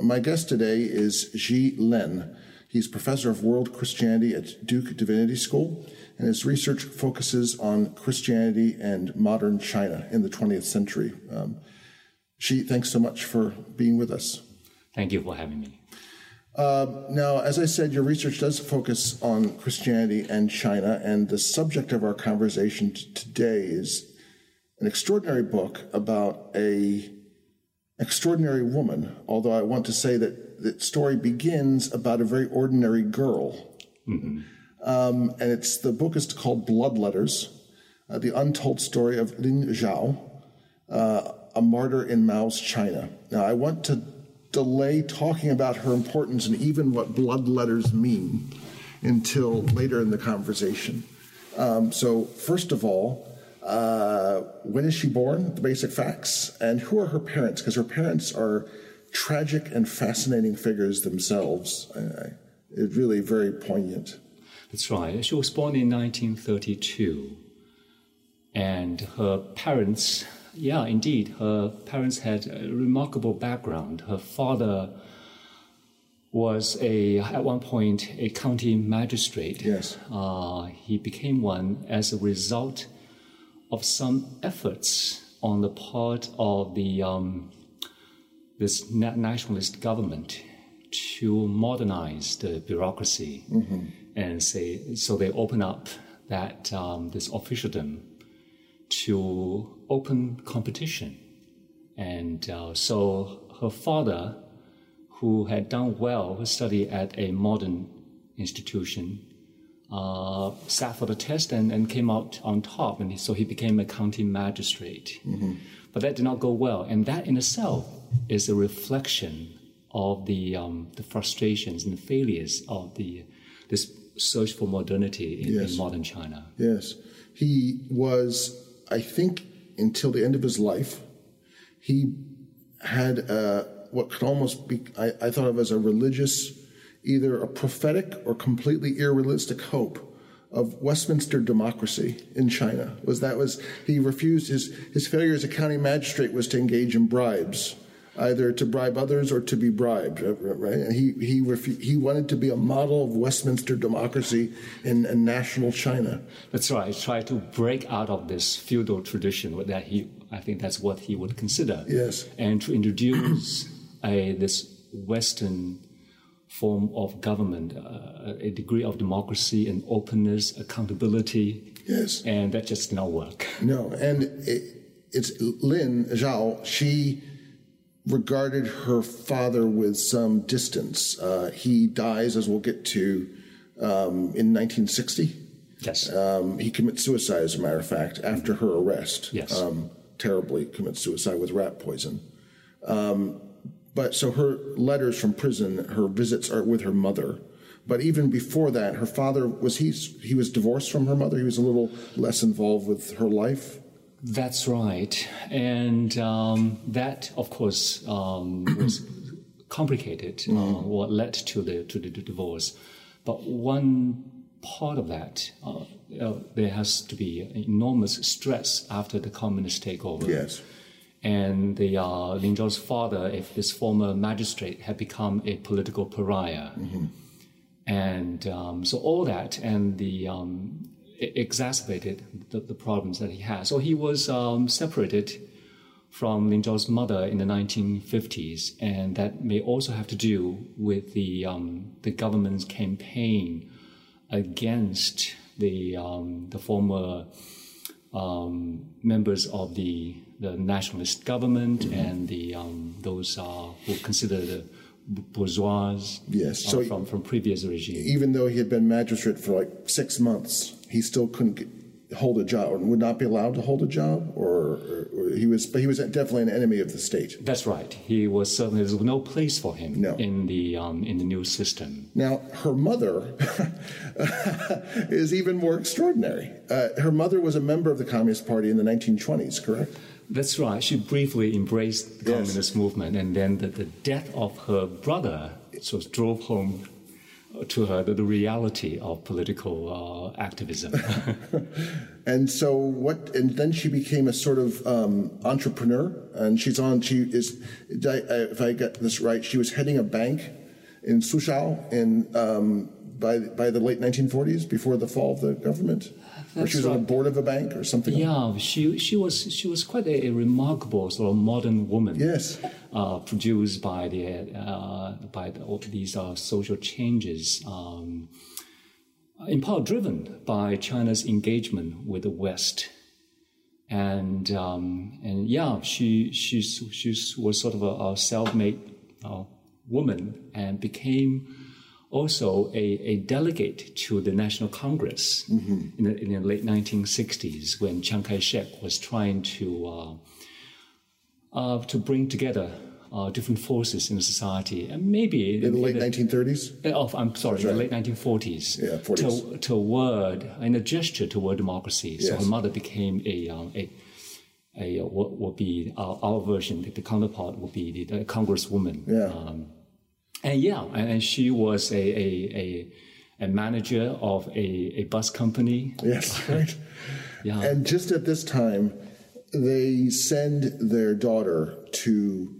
My guest today is Xi Lian. He's professor of world Christianity at Duke Divinity School, and his research focuses on Christianity and modern China in the 20th century. Um, Xi, thanks so much for being with us. Thank you for having me. Uh, now, as I said, your research does focus on Christianity and China, and the subject of our conversation t- today is an extraordinary book about a extraordinary woman, although I want to say that the story begins about a very ordinary girl. Mm-hmm. Um, and it's the book is called Blood Letters, uh, the untold story of Lin Zhao, uh, a martyr in Mao's China. Now, I want to delay talking about her importance and even what blood letters mean until later in the conversation. Um, so, first of all, uh, when is she born? The basic facts. And who are her parents? Because her parents are tragic and fascinating figures themselves. it's really very poignant. That's right. She was born in 1932. And her parents, yeah, indeed, her parents had a remarkable background. Her father was a at one point a county magistrate. Yes. Uh, he became one as a result of some efforts on the part of the um, this nationalist government to modernize the bureaucracy mm-hmm. and say so they open up that um, this officialdom to open competition and uh, so her father who had done well study at a modern institution uh, sat for the test and, and came out on top. And so he became a county magistrate. Mm-hmm. But that did not go well. And that in itself is a reflection of the, um, the frustrations and the failures of the, this search for modernity in, yes. in modern China. Yes. He was, I think, until the end of his life, he had a, what could almost be, I, I thought of as a religious either a prophetic or completely irrealistic hope of Westminster democracy in China was that was he refused his his failure as a county magistrate was to engage in bribes either to bribe others or to be bribed right and he he refu- he wanted to be a model of Westminster democracy in, in national China. That's right try to break out of this feudal tradition that he I think that's what he would consider. Yes. And to introduce a this western form of government, uh, a degree of democracy and openness, accountability. Yes. And that just not work. No. And it, it's Lin Zhao, she regarded her father with some distance. Uh, he dies, as we'll get to, um, in 1960. Yes. Um, he commits suicide, as a matter of fact, after her arrest. Yes. Um, terribly commits suicide with rat poison. Um, but so her letters from prison, her visits are with her mother. But even before that, her father was he he was divorced from her mother. He was a little less involved with her life. That's right, and um, that of course um, was complicated. Mm. Uh, mm-hmm. what led to the to the divorce? But one part of that, uh, uh, there has to be enormous stress after the communist takeover. Yes and the uh, Lin Zhao's father, if this former magistrate, had become a political pariah. Mm-hmm. And um, so all that and the um, exacerbated the, the, problems that he had. So he was um, separated from Lin Zhao's mother in the 1950s, and that may also have to do with the um, the government's campaign against the um, the former um, members of the the nationalist government mm-hmm. and the um, those uh, who consider the bourgeois yes uh, so from from previous regime. Even though he had been magistrate for like six months, he still couldn't get, hold a job or would not be allowed to hold a job or, or, he was but he was definitely an enemy of the state that's right he was certainly there's no place for him no. in the um, in the new system now her mother is even more extraordinary uh, her mother was a member of the communist party in the 1920s correct that's right she briefly embraced the yes. communist movement and then the, the death of her brother sort of drove home to her the, the reality of political uh, activism. and so what? And then she became a sort of um, entrepreneur, and she's on. She is, if I get this right, she was heading a bank in Suzhou in um, by by the late 1940s, before the fall of the government. Or she was right. on the board of a bank or something. Yeah, she she was she was quite a, a remarkable sort of modern woman. Yes, uh, produced by the uh, by the, all these uh, social changes, um, in part driven by China's engagement with the West. And um, and yeah, she she she was sort of a, a self-made uh, woman and became also a, a delegate to the National Congress mm-hmm. in, the, in, the, late 1960s when Chiang Kai-shek was trying to uh, uh, to bring together uh, different forces in society, and maybe in the late 1930s. Uh, oh, I'm sorry, right. the late 1940s. Yeah, 40s. To, toward in a gesture toward democracy. Yes. So her mother became a um, a a what would be our, our, version, the counterpart would be the, the congresswoman. Yeah. Um, and yeah, and she was a, a, a, a manager of a, a bus company. Yes, right. yeah. And just at this time, they send their daughter to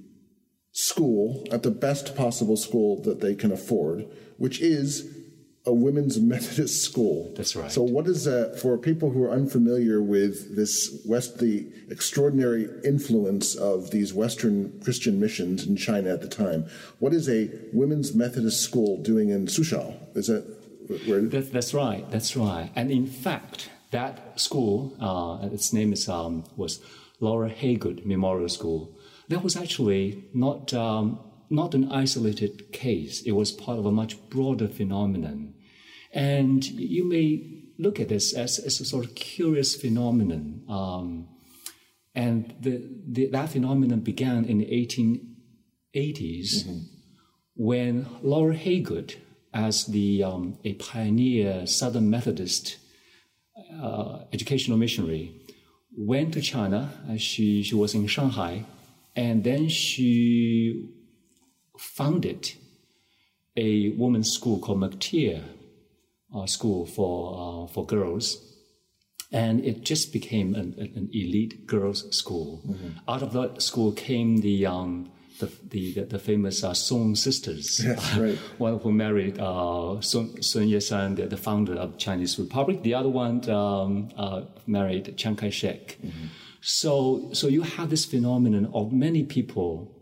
school at the best possible school that they can afford, which is a women's Methodist school. That's right. So, what is that for people who are unfamiliar with this West, the extraordinary influence of these Western Christian missions in China at the time? What is a women's Methodist school doing in Suzhou? Is that where? That, that's right. That's right. And in fact, that school, uh, its name is um, was Laura Haygood Memorial School. That was actually not. Um, not an isolated case. It was part of a much broader phenomenon. And you may look at this as, as a sort of curious phenomenon. Um, and the, the, that phenomenon began in the 1880s mm-hmm. when Laura Haygood, as the, um, a pioneer Southern Methodist uh, educational missionary, went to China. Uh, she, she was in Shanghai. And then she founded a women's school called McTyeire uh, School for, uh, for girls. And it just became an, an elite girls' school. Mm-hmm. Out of that school came the um, the, the, the, famous uh, Song sisters. Yes, right. one who married uh, Sun, Sun Yat-sen, the, the, founder of Chinese Republic. The other one um, uh, married Chiang Kai-shek. Mm-hmm. So, so you have this phenomenon of many people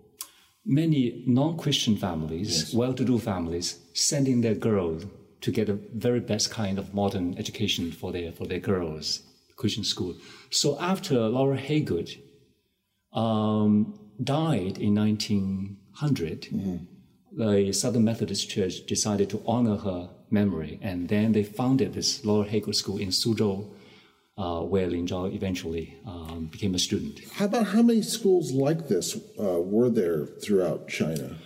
many non-Christian families, yes. well-to-do families, sending their girls to get the very best kind of modern education for their for their girls, Christian school. So after Laura Haygood um, died in 1900, mm-hmm. the Southern Methodist Church decided to honor her memory, and then they founded this Laura Haygood School in Suzhou, uh, where Lin Zhao eventually um, became a student. How about how many schools like this uh, were there throughout China?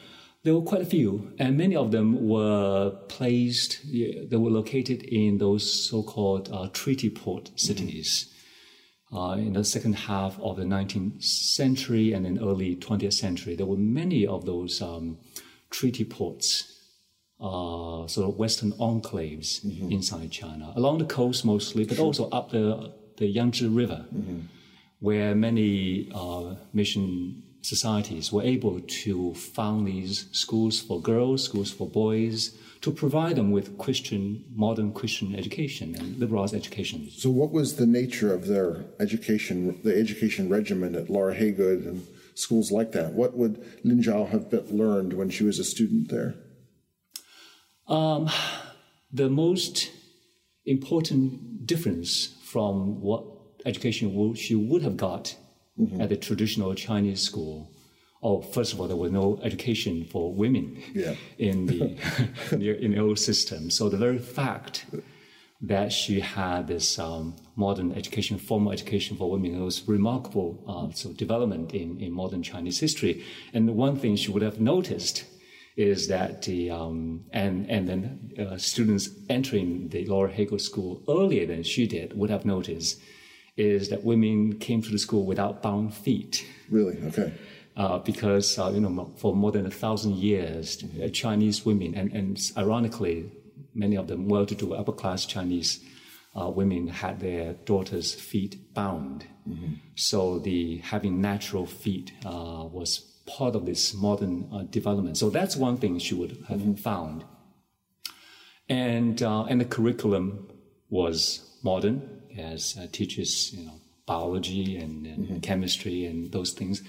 There were quite a few, and many of them were placed, they were located in those so called uh, treaty port cities. Mm-hmm. Uh, in the second half of the 19th century and in early 20th century, there were many of those um, treaty ports uh, sort of Western enclaves mm-hmm. inside China, along the coast mostly, but also up the, the Yangtze River, mm-hmm. where many uh, mission societies were able to found these schools for girls, schools for boys, to provide them with Christian, modern Christian education and liberal arts education. So, what was the nature of their education, the education regimen at Laura Haygood and schools like that? What would Lin Zhao have learned when she was a student there? Um, the most important difference from what education she would have got mm-hmm. at the traditional Chinese school. Oh, first of all, there was no education for women yeah. in the in the old system. So the very fact that she had this um, modern education, formal education for women. It was remarkable uh, so development in, in modern Chinese history. And one thing she would have noticed is that the um, and and then uh, students entering the Laura Haygood School earlier than she did would have noticed is that women came to the school without bound feet. Really? Okay. Uh, because uh, you know for more than a thousand years, uh, Chinese women and, and ironically, many of them well-to-do upper-class Chinese uh, women had their daughters' feet bound. Mm-hmm. So the having natural feet uh, was part of this modern uh, development. So that's one thing she would have mm-hmm. found. And, uh, and the curriculum was modern, as uh, teaches you know, biology and, and mm-hmm. chemistry and those things,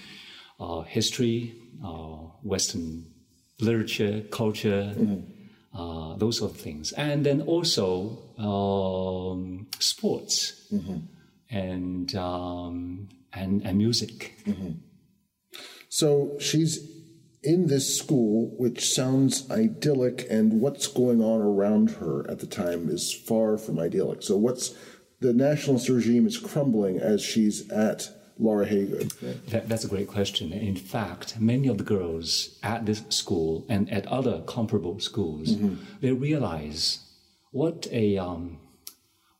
uh, history, uh, Western literature, culture, mm-hmm. Uh, those sort of things. And then also um, sports mm-hmm. and, um, and, and music. Mm-hmm. So she's in this school, which sounds idyllic, and what's going on around her at the time is far from idyllic. So, what's the nationalist regime is crumbling as she's at Laura Haygood? That, that's a great question. In fact, many of the girls at this school and at other comparable schools, mm-hmm. they realize what a um,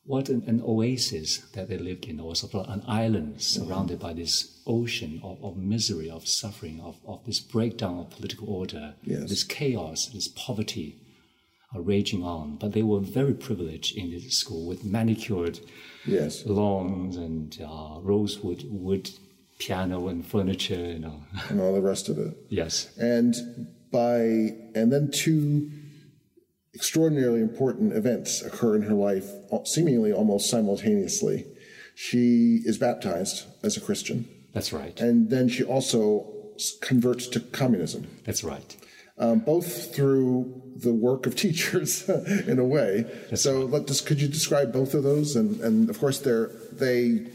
what an, an, oasis that they lived in, or sort of an island surrounded mm-hmm. by this ocean of, of, misery, of suffering, of, of this breakdown of political order, yes. this chaos, this poverty raging on. But they were very privileged in this school with manicured yes. lawns and uh, rosewood wood piano and furniture, you know, and all the rest of it. yes, and by and then two extraordinarily important events occur in her life, seemingly almost simultaneously. She is baptized as a Christian. That's right. And then she also converts to communism. That's right. Um, both through the work of teachers, in a way. So, let could you describe both of those? And, and of course, they're, they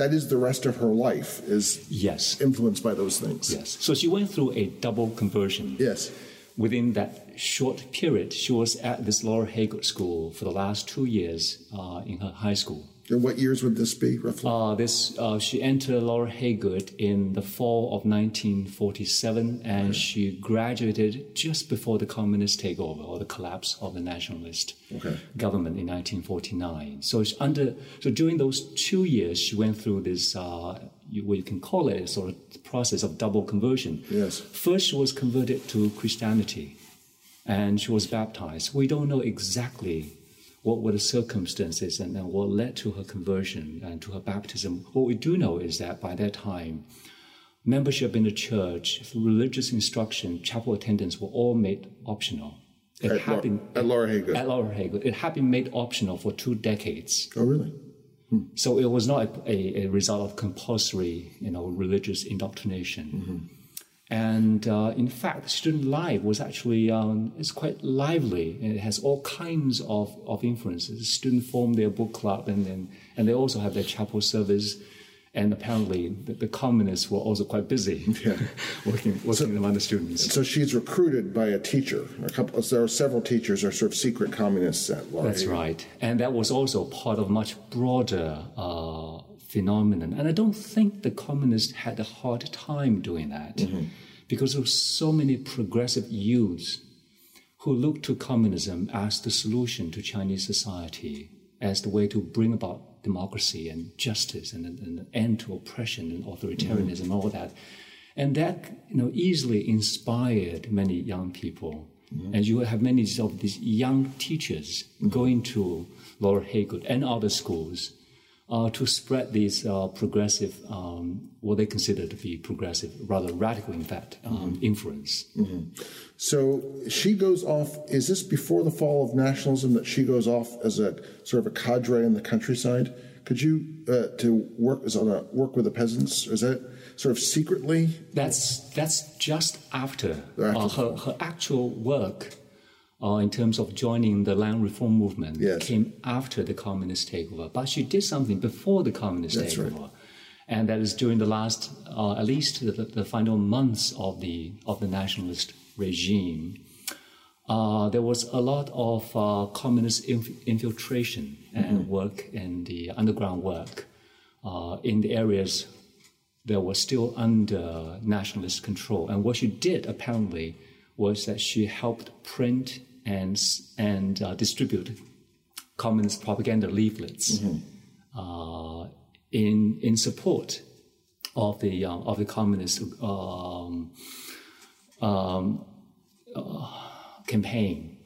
that is the rest of her life is yes influenced by those things. Yes. So she went through a double conversion. Yes. Within that short period, she was at this Laura Haygood school for the last two years uh, in her high school. And what years would this be, roughly? Uh, this uh, she entered Laura Haygood in the fall of 1947, and okay. she graduated just before the communist takeover or the collapse of the nationalist okay. government in 1949. So under so during those two years, she went through this. Uh, you, what you can call it a sort of process of double conversion. Yes. First, she was converted to Christianity, and she was baptized. We don't know exactly what were the circumstances and, and what led to her conversion and to her baptism. What we do know is that by that time, membership in the church, religious instruction, chapel attendance were all made optional. It at, had been, at Laura Haygood. At Laura Haygood. It had been made optional for two decades. Oh, really? Hmm. So it was not a, a, a, result of compulsory, you know, religious indoctrination. Mm-hmm. And uh, in fact, student life was actually um, it's quite lively. It has all kinds of, of influences. Students form their book club, and, and, and they also have their chapel service. And apparently, the, the communists were also quite busy yeah. working, working so, among the students. So she's recruited by a teacher. A couple, there are several teachers are sort of secret communists at Laura. That's right, and that was also part of much broader uh, phenomenon. And I don't think the communists had a hard time doing that mm-hmm. because there were so many progressive youths who looked to communism as the solution to Chinese society, as the way to bring about democracy and justice and, and an end to oppression and authoritarianism mm-hmm. and all that. And that you know, easily inspired many young people. Mm-hmm. And you have many of these young teachers mm-hmm. going to Laura Haygood and other schools to spread these uh, progressive, um, what they consider to be progressive, rather radical, in fact, um, mm-hmm. influence. Mm-hmm. So she goes off. Is this before the fall of nationalism that she goes off as a sort of a cadre in the countryside? Could you uh, to work as on a work with the peasants? Is that sort of secretly? That's that's just after, after. Uh, her her actual work uh, in terms of joining the land reform movement yes. came after the communist takeover. But she did something before the communist That's takeover. Right. And that is during the last, uh, at least the, the, final months of the of the nationalist regime. uh, there was a lot of uh, communist inf- infiltration and work in the underground work uh, in the areas that were still under nationalist control. And what she did apparently was that she helped print and and uh, distribute communist propaganda leaflets uh, in in support of the uh, of the communist um, um, uh, campaign.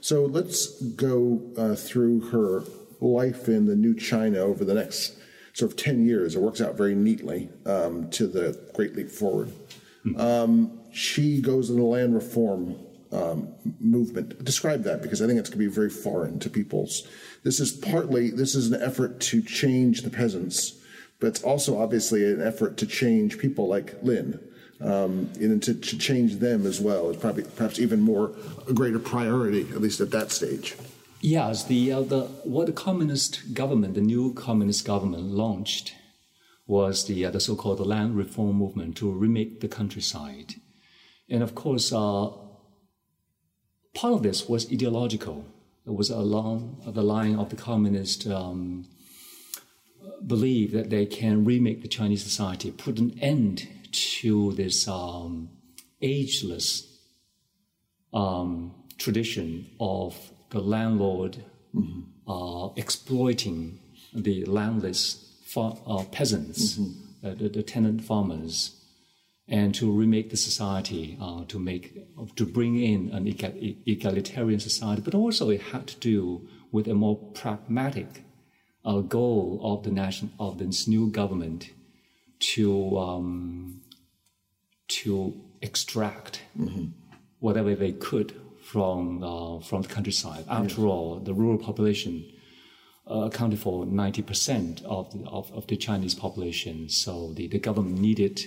So let's go uh, through her life in the new China over the next sort of 10 years. It works out very neatly um, to the Great Leap Forward. Um, she goes in the land reform um, movement. Describe that because I think it's going to be very foreign to people's. This is partly, this is an effort to change the peasants, but it's also obviously an effort to change people like Lin. Um, and to, to change them as well is probably perhaps even more a greater priority, at least at that stage. Yes, the, uh, the what the communist government, the new communist government launched, was the uh, the so-called land reform movement to remake the countryside, and of course, uh, part of this was ideological. It was along the line of the communist um, belief that they can remake the Chinese society, put an end to this um, ageless um, tradition of the landlord uh, exploiting the landless fa- uh, peasants, uh, the, the tenant farmers, and to remake the society, uh, to make to bring in an egalitarian society. But also, it had to do with a more pragmatic uh, goal of the nation of this new government to um, to extract whatever they could from uh, from the countryside. After all, the rural population uh, accounted for ninety percent of the, of, of the Chinese population. So the, the government needed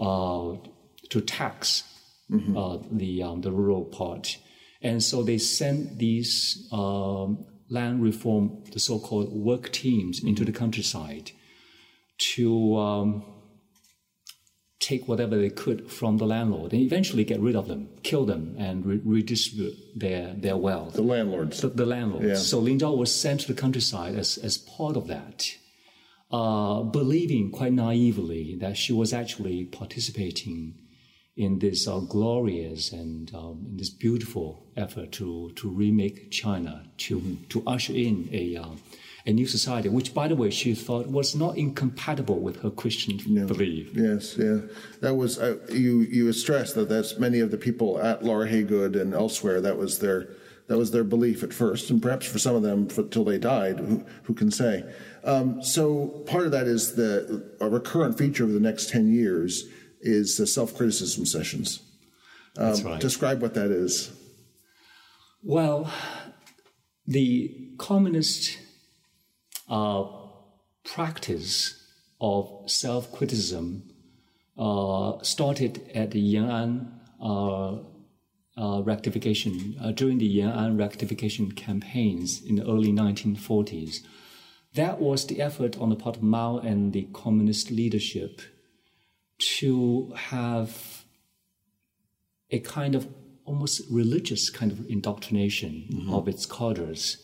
to tax uh, the um, the rural part, and so they sent these um, land reform, the so-called work teams, into the countryside to um, take whatever they could from the landlord and eventually get rid of them, kill them, and re- redistribute their, their wealth. The landlords. The, the landlords. Yeah. So Lin Zhao was sent to the countryside as, as part of that, uh, believing quite naively that she was actually participating in this uh, glorious and um, in this beautiful effort to, to remake China, to, to usher in a, uh, a new society, which, by the way, she thought was not incompatible with her Christian belief. Yes, yeah. That was uh, you. You stressed that that's many of the people at Laura Haygood and elsewhere. That was their that was their belief at first, and perhaps for some of them for, till they died. Who, who can say? Um, so part of that is the a recurrent feature of the next ten years is the self criticism sessions. Um, That's right. Describe what that is. Well, the communist uh, practice of self criticism uh, started at the Yan'an uh, uh, rectification, uh, during the Yan'an rectification campaigns in the early 1940s. That was the effort on the part of Mao and the communist leadership to have a kind of almost religious kind of indoctrination of its cadres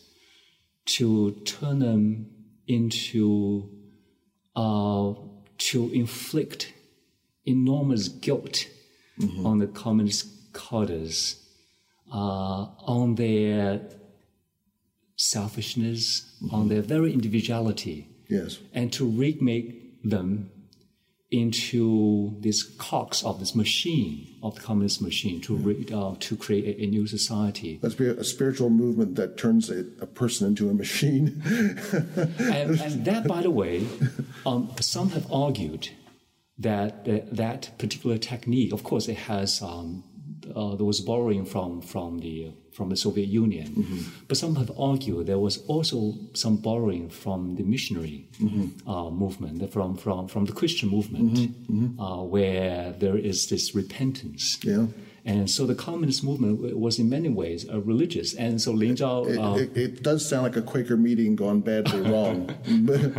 to turn them into uh, to inflict enormous guilt on the communist cadres uh, on their selfishness, on their very individuality, Yes. and to remake them into this cogs of this machine of the communist machine to re, uh, to create a, a new society. Let's be a spiritual movement that turns a, a person into a machine. and, and that, by the way, um, some have argued that that, that particular technique, of course, it has um, uh, there was borrowing from from the from the Soviet Union, but some have argued there was also some borrowing from the missionary uh, movement, from from from the Christian movement, Uh, where there is this repentance. Yeah. And so the communist movement was in many ways uh, religious, and so Lin Zhao. It, uh, it, it does sound like a Quaker meeting gone badly wrong,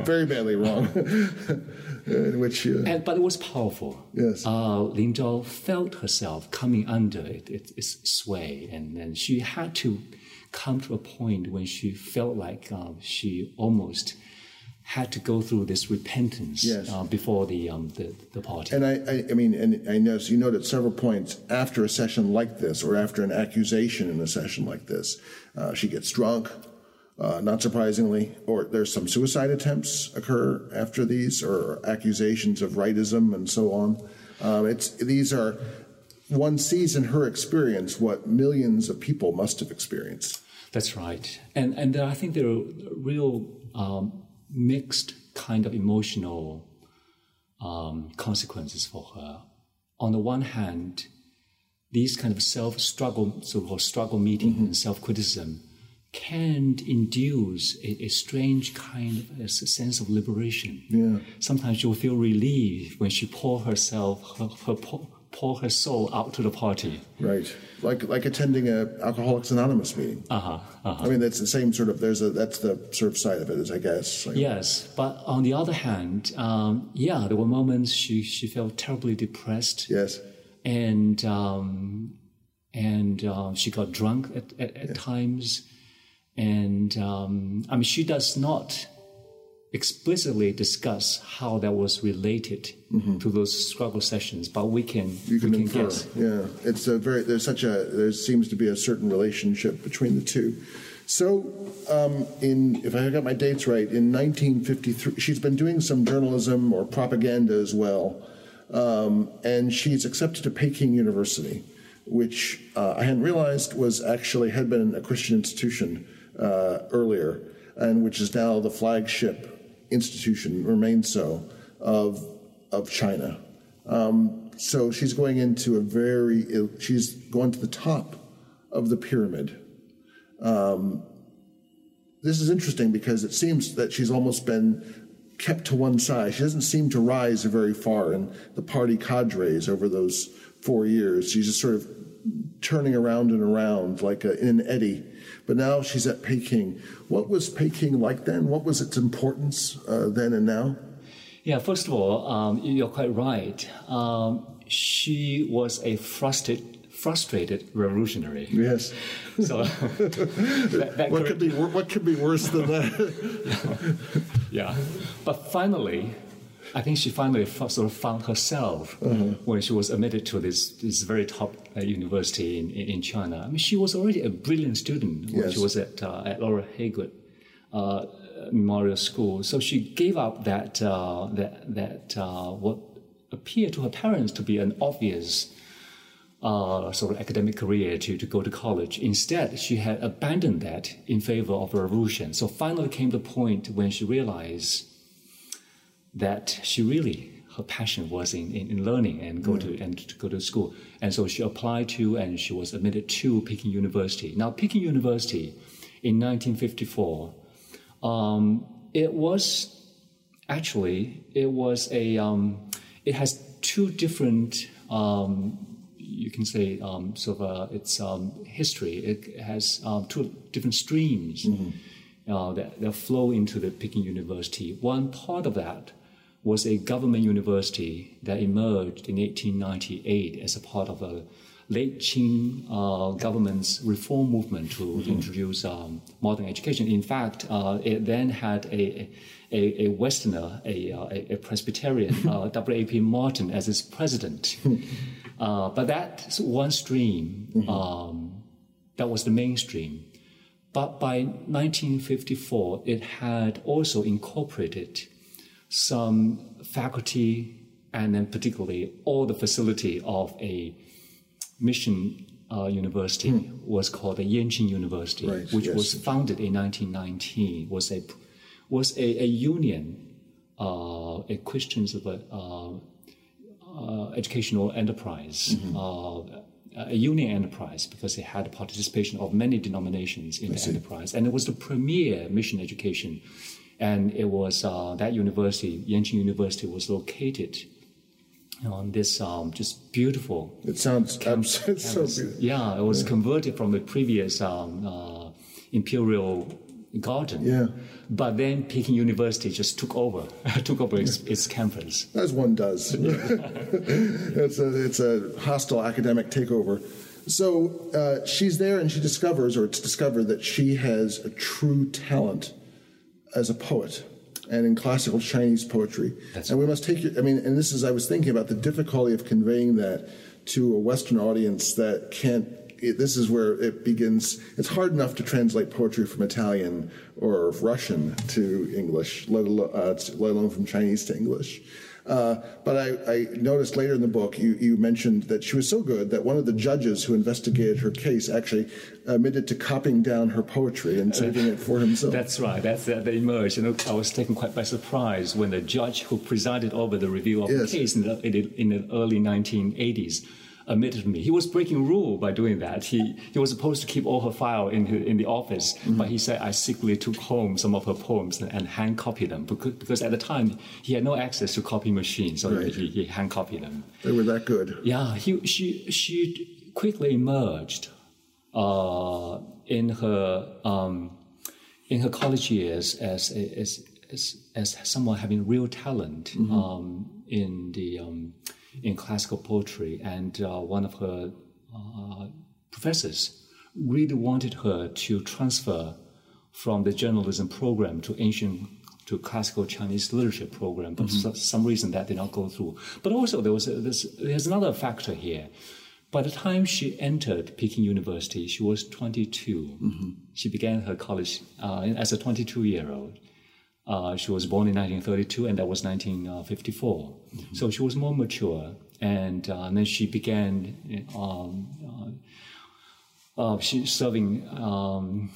very badly wrong. in which uh, And, but it was powerful. Yes. Uh, Lin Zhao felt herself coming under it, it, its sway, and then she had to come to a point when she felt like uh, she almost had to go through this repentance Yes. uh, before the, um, the the party. And I, I, I mean, and I noticed you note at several points after a session like this, or after an accusation in a session like this, uh, she gets drunk, uh, not surprisingly, or there's some suicide attempts occur after these, or accusations of rightism and so on. Um, it's these are one sees in her experience what millions of people must have experienced. That's right. And and I think there are real um, mixed kind of emotional um, consequences for her. On the one hand, these kind of self struggle, so-called struggle meeting and self criticism, can induce a, a strange kind of a sense of liberation. Yeah. Sometimes you'll feel relieved when she pour herself, her, her pour, pour her soul out to the party. Right, like like attending a Alcoholics Anonymous meeting. Uh huh. Uh-huh. I mean, that's the same sort of. There's a that's the sort of side of it, is I guess. Like, Yes, but on the other hand, um, yeah, there were moments she, she felt terribly depressed, Yes. and um, and um, she got drunk at, at, at times, and um, I mean she does not explicitly discuss how that was related to those struggle sessions, but we can Mm-hmm. You can we can infer. guess. Yeah, it's a very. There's such a. There seems to be a certain relationship between the two. So, um, in if I got my dates right, in 1953, she's been doing some journalism or propaganda as well, um, and she's accepted to Peking University, which uh, I hadn't realized was actually had been a Christian institution uh, earlier, and which is now the flagship institution, remains so, of of China. Um, so she's going into a very, she's going to the top of the pyramid. Um, this is interesting because it seems that she's almost been kept to one side. She doesn't seem to rise very far in the party cadres over those four years. She's just sort of turning around and around like a, in an eddy. But now she's at Peking. What was Peking like then? What was its importance uh, then and now? Yeah, first of all, um, you're quite right. Um, she was a frustrated, frustrated revolutionary. Yes. So that, that What could be what could be worse than that? yeah, but finally, I think she finally sort of found herself when she was admitted to this this very top uh, university in, in in China. I mean, she was already a brilliant student when Yes. she was at uh, at Laura Haygood uh, Memorial School. So she gave up that uh, that that uh, what appeared to her parents to be an obvious uh, sort of academic career to, to go to college. Instead, she had abandoned that in favor of revolution. So finally came the point when she realized that she really her passion was in, in, in learning and go to and to go to school. And so she applied to and she was admitted to Peking University. Now Peking University in 1954, um, it was actually it was a um, it has two different um, you can say um, sort of uh, its um, history. It has um, two different streams uh, that, that flow into the Peking University. One part of that was a government university that emerged in 1898 as a part of a late Qing uh, government's reform movement to introduce um, modern education. In fact, uh, it then had a, a, a Westerner, a, uh, a, a Presbyterian, uh, W.A.P. Martin, as its president. Uh, but that's one stream. Um, that was the mainstream. But by 1954, it had also incorporated some faculty and then particularly all the facility of a mission uh, university was called the Yenching University, Hmm. Right, which yes. was founded in 1919. was a was a, a union, uh, a Christian sort of a, uh, uh, educational enterprise, Mm-hmm. uh, a union enterprise, because it had participation of many denominations in the enterprise, and it was the premier mission education. And it was uh, that university, Yenching University, was located on this um, just beautiful It sounds abs- so campus. beautiful. Yeah, it was converted from the previous um, uh, imperial garden. Yeah. But then Peking University just took over, took over its, its campus. As one does. it's, a, it's a hostile academic takeover. So uh, she's there and she discovers, or it's discovered, that she has a true talent as a poet and in classical Chinese poetry. That's and we must take, I mean, and this is, I was thinking about the difficulty of conveying that to a Western audience that can't it, this is where it begins. It's hard enough to translate poetry from Italian or Russian to English, let alone, uh, let alone from Chinese to English. Uh, but I, I, noticed later in the book you, you, mentioned that she was so good that one of the judges who investigated her case actually admitted to copying down her poetry and saving it for himself. That's right. That's that emerged. You know, I was taken quite by surprise when the judge who presided over the review of yes. the case in the, in the early 1980s admitted me. He was breaking rule by doing that. He he was supposed to keep all her file in in the office, mm-hmm. but he said I secretly took home some of her poems and, and hand copied them because, because at the time he had no access to copy machines, so right. he, he hand copied them. They were that good. Yeah, he she she quickly emerged uh, in her um, in her college years as as as, as someone having real talent mm-hmm. um, in the um, in classical poetry, and uh, one of her uh, professors really wanted her to transfer from the journalism program to ancient to classical Chinese literature program, but mm-hmm. for some reason that did not go through. But also there was a, there's another factor here. By the time she entered Peking University, she was 22. Mm-hmm. She began her college uh, as a 22 year old. Uh, she was born in 1932, and that was 1954. Mm-hmm. So she was more mature, and, uh, and then she began. Um, uh, uh she serving um,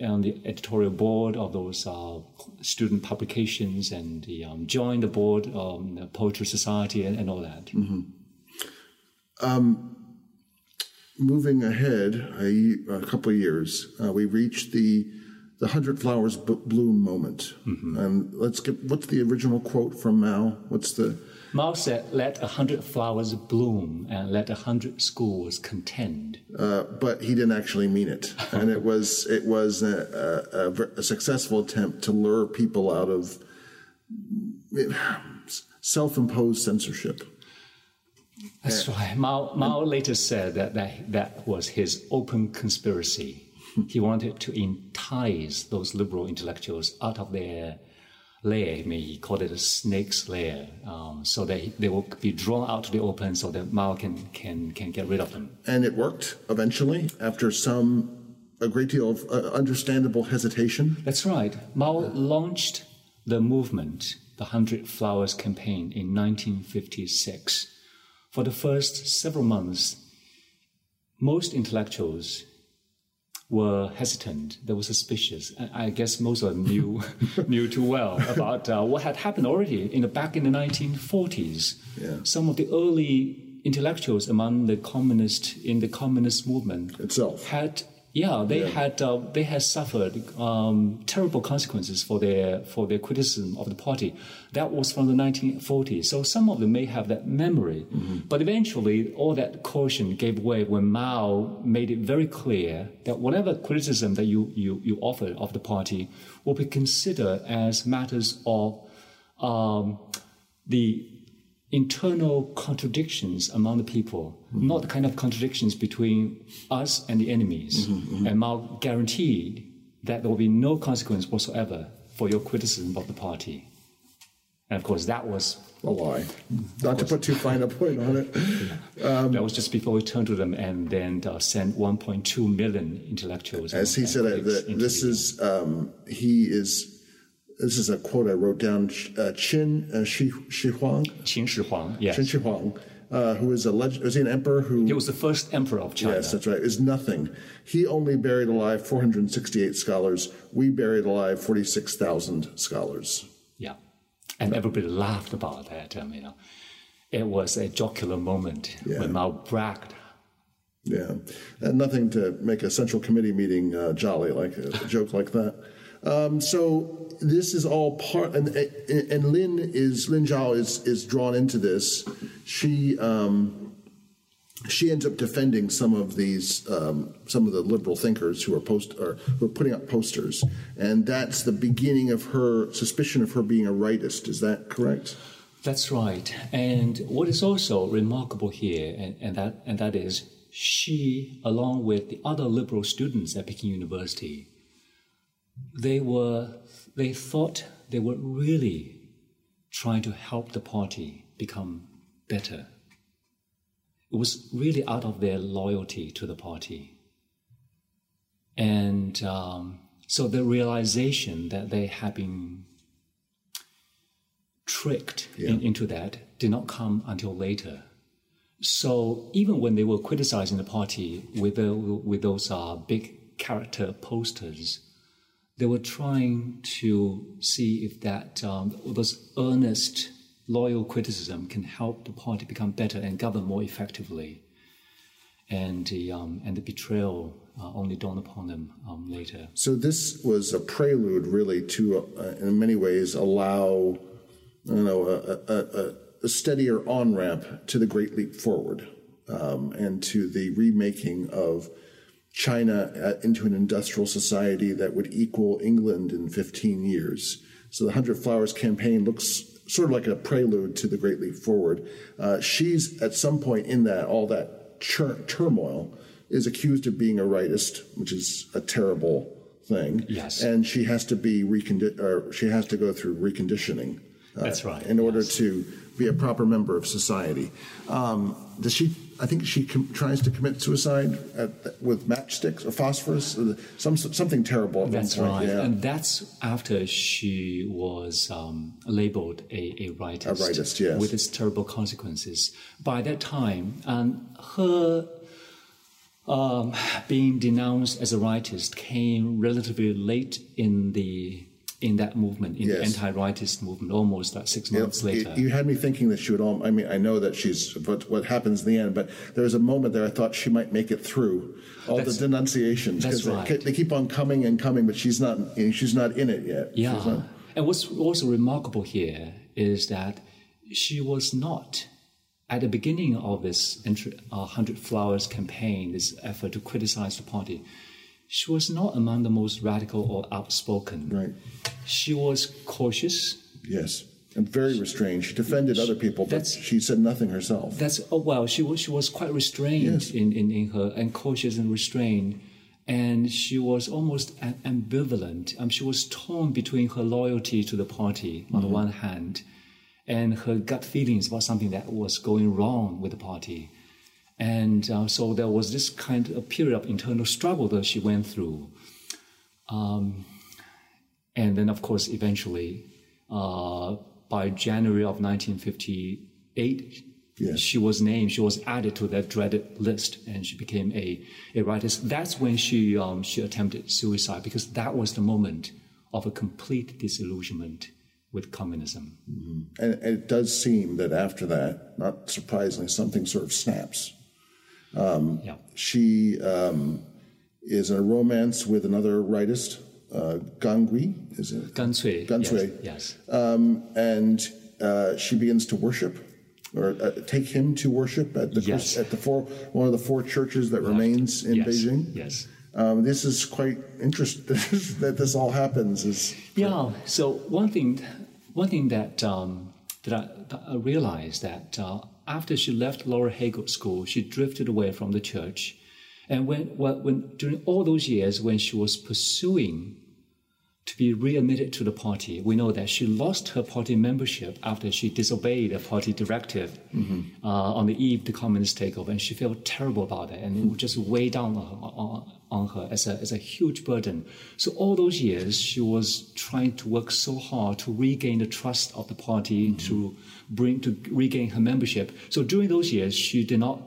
on the editorial board of those uh, student publications, and the, um, joined the board of the Poetry Society, and, and all that. Mm-hmm. Um, moving ahead a, a, couple of years, uh, we reached the the hundred flowers bloom moment. Mm-hmm. And let's get what's the original quote from Mao? What's the Mao said, "Let a hundred flowers bloom, and let a hundred schools contend." Uh, but he didn't actually mean it, and it was it was a, a, a successful attempt to lure people out of self-imposed censorship. That's right. Mao, Mao later said that, that that was his open conspiracy he wanted to entice those liberal intellectuals out of their lair. I mean, he called it a snake's lair, um, so that they will be drawn out to the open, so that Mao can can can get rid of them. And it worked eventually, after some a great deal of uh, understandable hesitation. That's right. Mao launched the movement, the Hundred Flowers campaign, in 1956. For the first several months, most intellectuals were hesitant. They were suspicious. I guess most of them knew knew too well about uh, what had happened already in the back in the 1940s. Yeah. Some of the early intellectuals among the communist in the communist movement itself had yeah, they yeah. had uh, they had suffered um, terrible consequences for their for their criticism of the party. That was from the 1940s. So some of them may have that memory, mm-hmm. but eventually all that caution gave way when Mao made it very clear that whatever criticism that you you, you offered of the party will be considered as matters of um, the internal contradictions among the people, mm-hmm. not the kind of contradictions between us and the enemies. Mm-hmm, mm-hmm. And Mao guaranteed that there will be no consequence whatsoever for your criticism of the party. And of course, that was a lie. Not to put too fine a point on it. Um, that was just before we turned to them and then uh, sent 1.2 million intellectuals. As he said, uh, this is um, he is this is a quote I wrote down. Uh, Qin uh, Shi, Shi Huang. Qin Shi Huang. Yes. Qin Shi Huang. Uh, who is a? Was he an emperor? Who he was the first emperor of China. Yes, that's right. Is nothing. He only buried alive 468 scholars. We buried alive 46,000 scholars. Yeah, and everybody laughed about that. I mean, it was a jocular moment yeah. when Mao bragged. Yeah, and nothing to make a central committee meeting uh, jolly like a joke like that. Um, so this is all part, and, and Lin is Lin Zhao is is drawn into this. She um, she ends up defending some of these, um, some of the liberal thinkers who are post or who are putting up posters, and that's the beginning of her suspicion of her being a rightist. Is that correct? That's right. And what is also remarkable here, and, and that and that is she, along with the other liberal students at Peking University, they were they thought they were really trying to help the party become better. It was really out of their loyalty to the party. And um, so the realization that they had been tricked Yeah. in, into that did not come until later. So even when they were criticizing the party with the, with those uh, big character posters, they were trying to see if that um, those earnest, loyal criticism can help the party become better and govern more effectively. And the um, and the betrayal uh, only dawned upon them um, later. So this was a prelude, really, to, uh, in many ways, allow, don't know, a, a, a, a steadier on ramp to the Great Leap Forward um, and to the remaking of China uh, into an industrial society that would equal England in 15 years. So the Hundred Flowers campaign looks sort of like a prelude to the Great Leap Forward. Uh, she's at some point in that, all that chur- turmoil, is accused of being a rightist, which is a terrible thing. Yes. And she has to be recondi- or she has to go through reconditioning. uh, That's right, In order yes. to be a proper member of society. Um, does she? I think she com- tries to commit suicide at, with matchsticks or phosphorus, or some something terrible. At That's right, Yeah. and that's after she was um, labeled a, a rightist. A rightist, yes. With its terrible consequences. By that time, um, her um, being denounced as a rightist came relatively late in the in that movement, in the anti-rightist movement, almost like six You know, months later. You, had me thinking that she would. All, I mean, I know that she's what what happens in the end, but there was a moment there I thought she might make it through all That's- the denunciations that's they, right. they keep on coming and coming, but she's not. She's not in it yet. Yeah. And what's also remarkable here is that she was not, at the beginning of this uh, 100 Flowers campaign, this effort to criticize the party, she was not among the most radical or outspoken. Right. She was cautious. Yes. And very restrained. She defended other people, but That's- she said nothing herself. That's oh well, she was she was quite restrained Yes. in, in, in her and cautious and restrained, and she was almost ambivalent. Um, she was torn between her loyalty to the party on the one hand, and her gut feelings about something that was going wrong with the party, and uh, so there was this kind of period of internal struggle that she went through. Um, and then, of course, eventually, uh, by January of 1958, Yes. she was named, she was added to that dreaded list, and she became a, a writer. That's when she, um, she attempted suicide, because that was the moment of a complete disillusionment with communism. And, and it does seem that after that, not surprisingly, something sort of snaps. Yeah. She um, is in a romance with another rightist, uh, Gangui, is it? Gan Cui. Gan yes. Yes. Um, and uh, she begins to worship, or uh, take him to worship at the Yes. at the four one of the four churches that remains in yes. Beijing. Yes. Um, this is quite interesting that this all happens. Is Yeah. So one thing, one thing that um, that, I, I realized that uh, after she left Laura Haygood School, she drifted away from the church, and when when, when during all those years when she was pursuing to be readmitted to the party, we know that she lost her party membership after she disobeyed a party directive mm-hmm. uh, on the eve of the communist takeover, and she felt terrible about it, and it would just weigh down on her, on, on her as, a, as a huge burden. So all those years, she was trying to work so hard to regain the trust of the party, mm-hmm. to bring to regain her membership. So during those years, she did not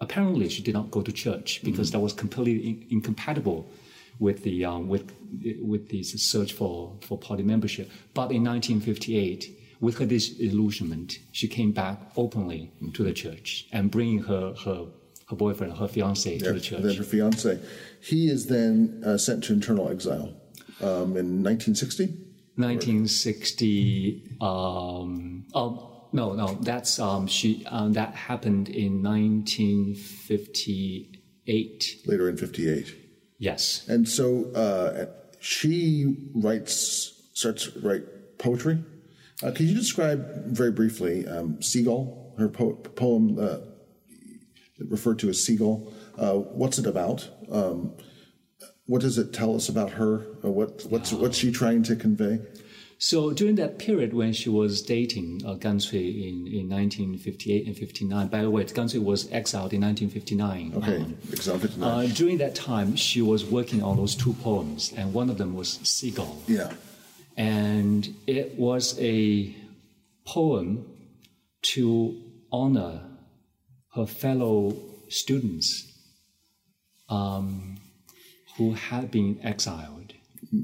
apparently she did not go to church because mm-hmm. that was completely in- incompatible with the um, with with the search for for party membership. But in 1958, with her disillusionment, she came back openly to the church and bringing her her her boyfriend, her fiance, to the church. then her fiance. He is then uh, sent to internal exile um, in 1960. 1960. Um, um, no, no, that's um, she. Um, that happened in 1958. Later in 58. Yes. And so uh, she writes, starts to write poetry. Uh, could you describe very briefly um, Seagull, her po- poem uh, referred to as Seagull? Uh, what's it about? Um, what does it tell us about her? Uh, what, what's, what's she trying to convey? So during that period when she was dating uh, Gan Cui in, in 1958 and 59, by the way, Gan Cui was exiled in 1959. Okay, Um, 59. uh, during that time, she was working on those two poems, and one of them was Seagull. yeah. And it was a poem to honor her fellow students um, who had been exiled,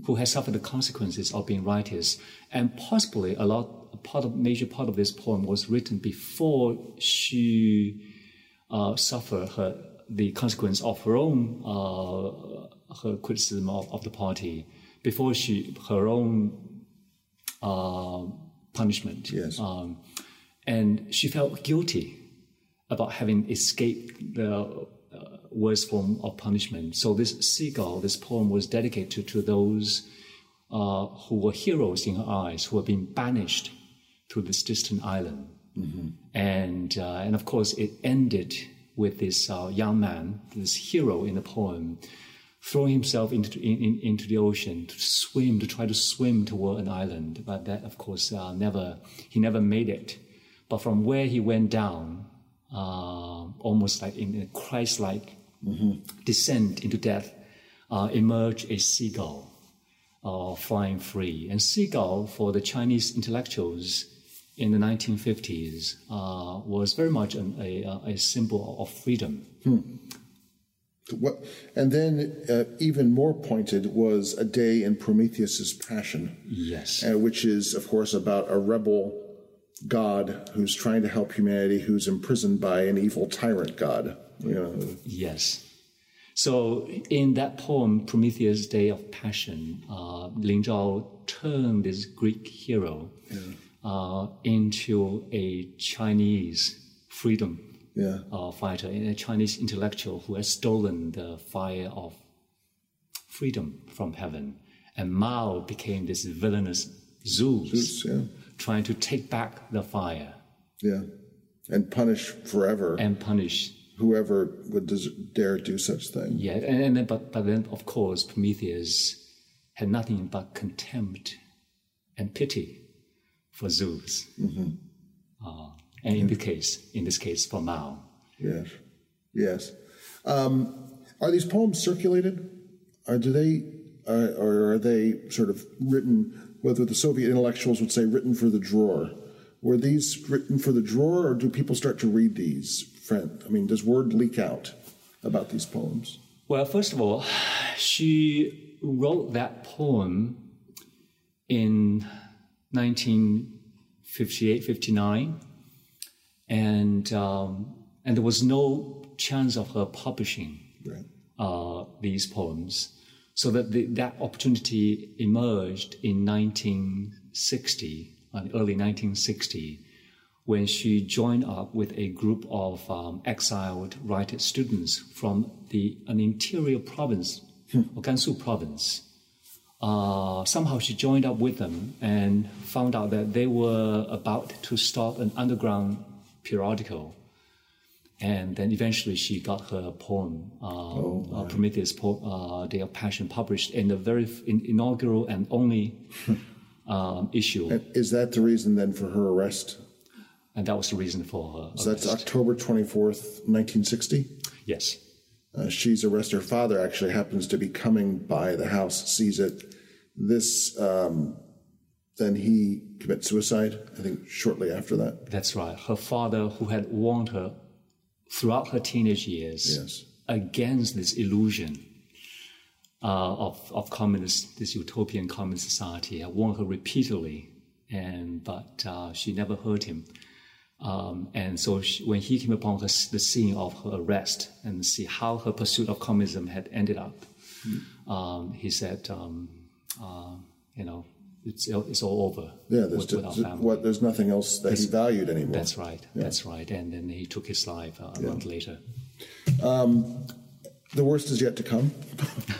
who has suffered the consequences of being writers, and possibly a lot, a part of major part of this poem was written before she uh, suffered her the consequence of her own uh, her criticism of, of the party, before she her own uh, punishment. Yes. Um, and she felt guilty about having escaped the worst form of punishment. So this seagull, this poem was dedicated to those uh, who were heroes in her eyes, who were being banished to this distant island. And uh, and of course, it ended with this uh, young man, this hero in the poem, throwing himself into in, in, into the ocean to swim, to try to swim toward an island. But that, of course, uh, never he never made it. But from where he went down, uh, almost like in a Christ-like descent into death, uh, emerged a seagull uh, flying free. And seagull, for the Chinese intellectuals in the 1950s, uh, was very much an, a, a symbol of freedom. What, and then, uh, even more pointed, was a day in Prometheus's passion. Yes. uh, which is, of course, about a rebel god who's trying to help humanity, who's imprisoned by an evil tyrant god. You know, Yes. So in that poem, Prometheus' Day of Passion, uh, Lin Zhao turned this Greek hero uh, into a Chinese freedom yeah, uh, fighter, a Chinese intellectual who has stolen the fire of freedom from heaven. And Mao became this villainous Zeus, yeah, trying to take back the fire yeah, and punish forever and punish whoever would des- dare do such thing. Yeah, and, and then, but but then of course Prometheus had nothing but contempt and pity for Zeus, uh, and in the case, in this case, for Mao. Yes, yes. Um, are these poems circulated? Are do they, uh, or are they sort of written? Whether the Soviet intellectuals would say written for the drawer, were these written for the drawer, or do people start to read these? Friend, I mean, does word leak out about these poems? Well, first of all, she wrote that poem in 1958, 59, and um, and there was no chance of her publishing Right. uh, these poems. So that the, that opportunity emerged in 1960, uh, early 1960, when she joined up with a group of um, exiled writer students from the an interior province, or Gansu province. Uh, somehow she joined up with them and found out that they were about to start an underground periodical and then eventually she got her poem, uh, uh, Prometheus po- uh, Day of Passion, published in the very f- in, inaugural and only um, issue, And is that the reason then for her arrest? and that was the reason for her. So that's. October 24th, 1960. yes, Uh, she's arrested. Her father actually happens to be coming by the house, sees it. This, um, then he commits suicide, I think, shortly after that. that's right. Her father, who had warned her throughout her teenage years Yes. against this illusion uh, of of communist, this utopian communist society, had warned her repeatedly, and but uh, she never heard him. Um, and so she, when he came upon her, the scene of her arrest and see how her pursuit of communism had ended up, um, he said, um, uh, you know, it's, it's all over. Yeah, there's, with, with what, there's nothing else that he valued anymore. That's right. That's right. And then he took his life a month later. the worst is yet to come.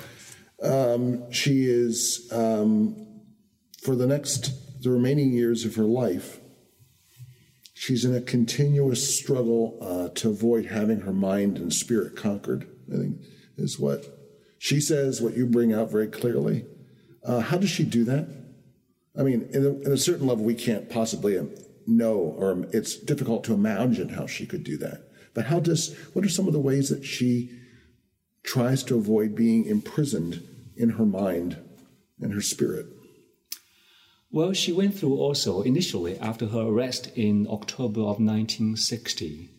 um, she is, um, for the next, the remaining years of her life, she's in a continuous struggle uh, to avoid having her mind and spirit conquered, I think is what she says, what you bring out very clearly. Uh, how does she do that? I mean, in a, in a certain level, we can't possibly um, know, or it's difficult to imagine how she could do that. But how does, what are some of the ways that she tries to avoid being imprisoned in her mind and her spirit. Well, she went through also initially after her arrest in October of 1960.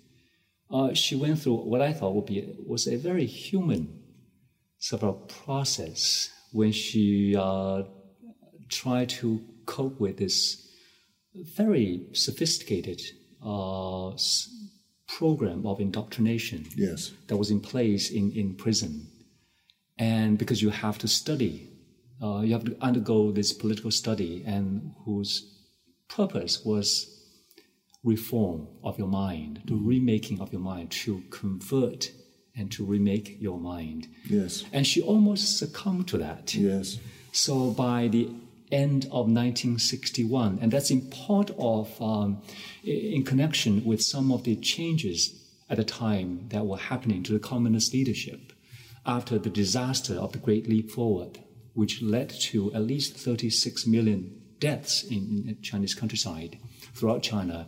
Uh, she went through what I thought would be was a very human sort of process when she uh, tried to cope with this very sophisticated uh, program of indoctrination Yes. that was in place in, in prison. And because you have to study, uh, you have to undergo this political study, and whose purpose was reform of your mind, the remaking of your mind, to convert and to remake your mind. Yes. And she almost succumbed to that. Yes. So by the end of 1961, and that's in part of um, in connection with some of the changes at the time that were happening to the communist leadership after the disaster of the Great Leap Forward, which led to at least 36 million deaths in, in Chinese countryside throughout China.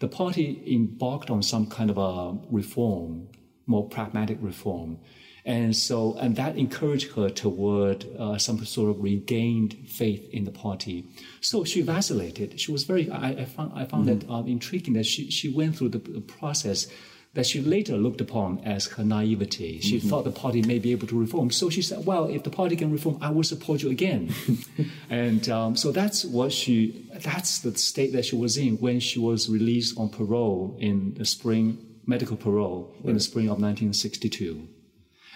The party embarked on some kind of a reform, more pragmatic reform. And so, and that encouraged her toward uh, some sort of regained faith in the party. So she vacillated. She was very, I, I found, I found that um, intriguing that she, she went through the, process that she later looked upon as her naivety. She thought the party may be able to reform. So she said, well, if the party can reform, I will support you again. and um, so that's what she, that's the state that she was in when she was released on parole in the spring, medical parole in the spring of 1962.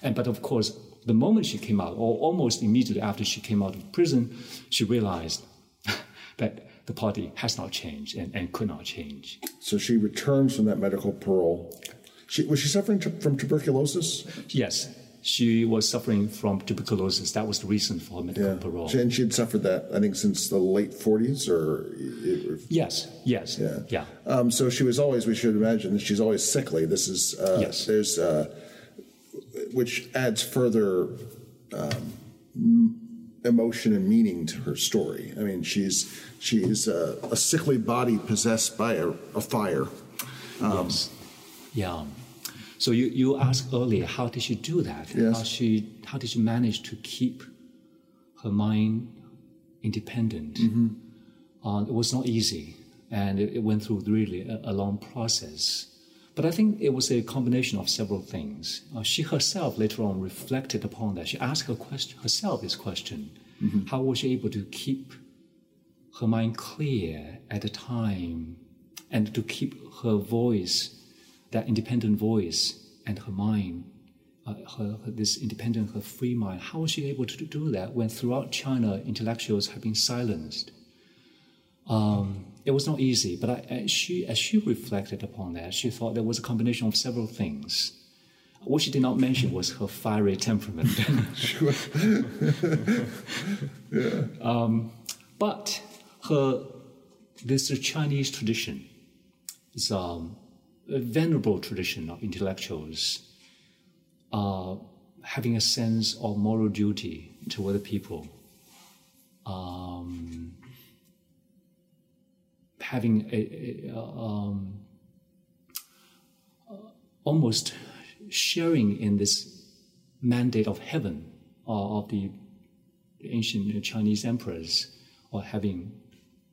And but of course, the moment she came out, or almost immediately after she came out of prison, she realized that the party has not changed and, and could not change. So she returns from that medical parole. She, was she suffering t- from tuberculosis? Yes, she was suffering from tuberculosis. That was the reason for her medical parole. She, and she had suffered that, I think, since the late 40s or. yes, yes, Yeah. yeah. Um, so she was always, we should imagine, she's always sickly. This is, uh, Yes. there's, uh, which adds further um, emotion and meaning to her story. I mean, she's, she's uh, a sickly body possessed by a, a fire. yes. Yeah. So you, you asked earlier, how did she do that? Yes. How she how did she manage to keep her mind independent? Uh, it was not easy, and it, it went through really a, a long process. But I think it was a combination of several things. Uh, she herself later on reflected upon that. She asked her question, herself this question: How was she able to keep her mind clear at the time, and to keep her voice, that independent voice, and her mind, uh, her, her- this independent, her free mind. How was she able to do that when throughout China intellectuals have been silenced? Um, it was not easy, but I, as she, as she reflected upon that, she thought there was a combination of several things. What she did not mention was her fiery temperament. um, but her, this Chinese tradition is um, a venerable tradition of intellectuals uh, having a sense of moral duty to other people. Um, having a, a, um, almost sharing in this mandate of heaven uh, of the ancient Chinese emperors, or having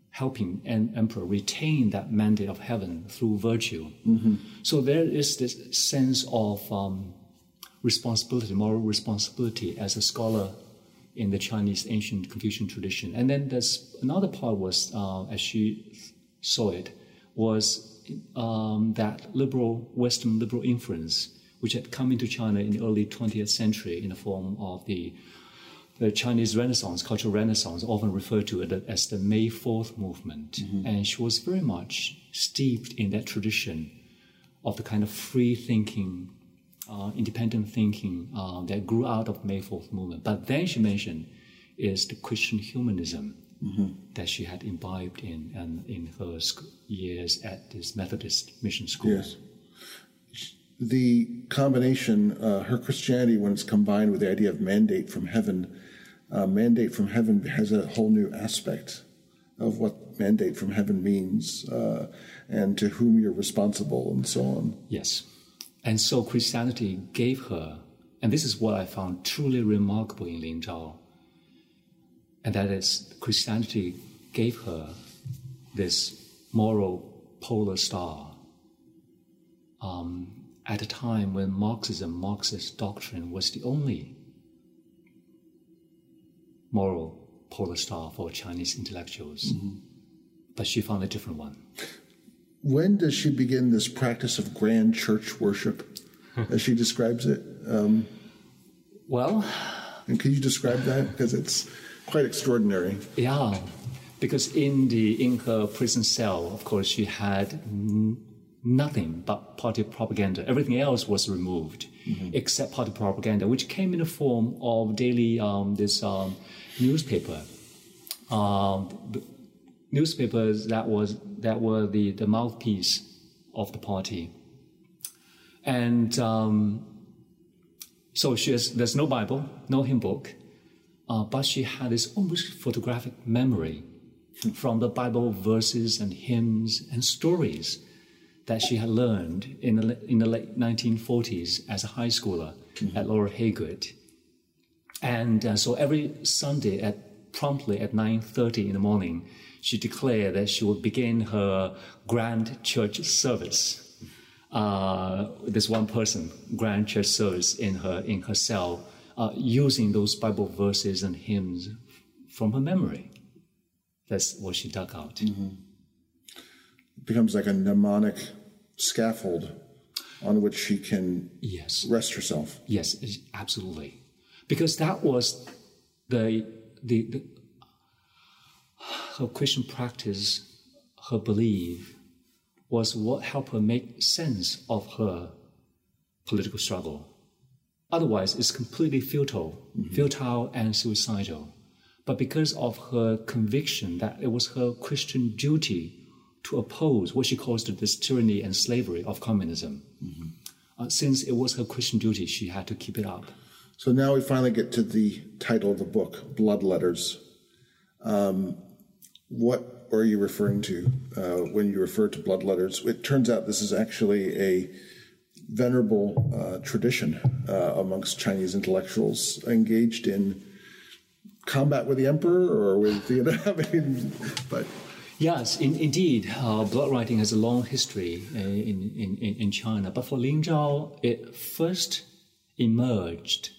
helping an emperor retain that mandate of heaven through virtue. So there is this sense of um, responsibility, moral responsibility as a scholar in the Chinese ancient Confucian tradition. And then there's another part was, uh, as she saw it, was um, that liberal, Western liberal influence, which had come into China in the early 20th century in the form of the the Chinese Renaissance, cultural Renaissance, often referred to it as the May Fourth movement. And she was very much steeped in that tradition of the kind of free thinking, uh, independent thinking uh, that grew out of May Fourth movement. But then she mentioned is the Christian humanism that she had imbibed in and in her sc- years at this Methodist mission school. Yes. The combination, uh, her Christianity, when it's combined with the idea of mandate from heaven, uh, mandate from heaven has a whole new aspect of what mandate from heaven means uh, and to whom you're responsible and so on. Yes. And so Christianity gave her, and this is what I found truly remarkable in Lin Zhao, and that is Christianity gave her this moral polar star um, at a time when Marxism, Marxist doctrine was the only moral polar star for Chinese intellectuals. But she found a different one. When does she begin this practice of grand church worship, as she describes it? Um, Well, and can you describe that? Because it's quite extraordinary. Yeah, because in the in her prison cell, of course, she had n- nothing but party propaganda. Everything else was removed, except party propaganda, which came in the form of daily um, this um, newspaper. Um, newspapers that was that were the, the mouthpiece of the party, and um, so she has, there's no Bible, no hymn book, uh, but she had this almost photographic memory from the Bible verses and hymns and stories that she had learned in the, in the late 1940s as a high schooler at Laura Haygood. And uh, so every Sunday at promptly at 9.30 in the morning, she declared that she would begin her grand church service. Uh, this one person, grand church service in her in her cell, uh, using those Bible verses and hymns from her memory. That's what she dug out. It becomes like a mnemonic scaffold on which she can Yes. rest herself. Yes, absolutely, because that was the, the the her Christian practice, her belief, was what helped her make sense of her political struggle. Otherwise, it's completely futile, futile and suicidal. But because of her conviction that it was her Christian duty to oppose what she calls the this tyranny and slavery of communism, uh, since it was her Christian duty, she had to keep it up. So now we finally get to the title of the book, Blood Letters. Um, what are you referring to uh, when you refer to blood letters? It turns out this is actually a venerable uh, tradition uh, amongst Chinese intellectuals engaged in combat with the emperor or with the, know, I mean, but Yes, in, indeed, uh, blood writing has a long history uh, in, in, in in China. But for Lin Zhao, it first emerged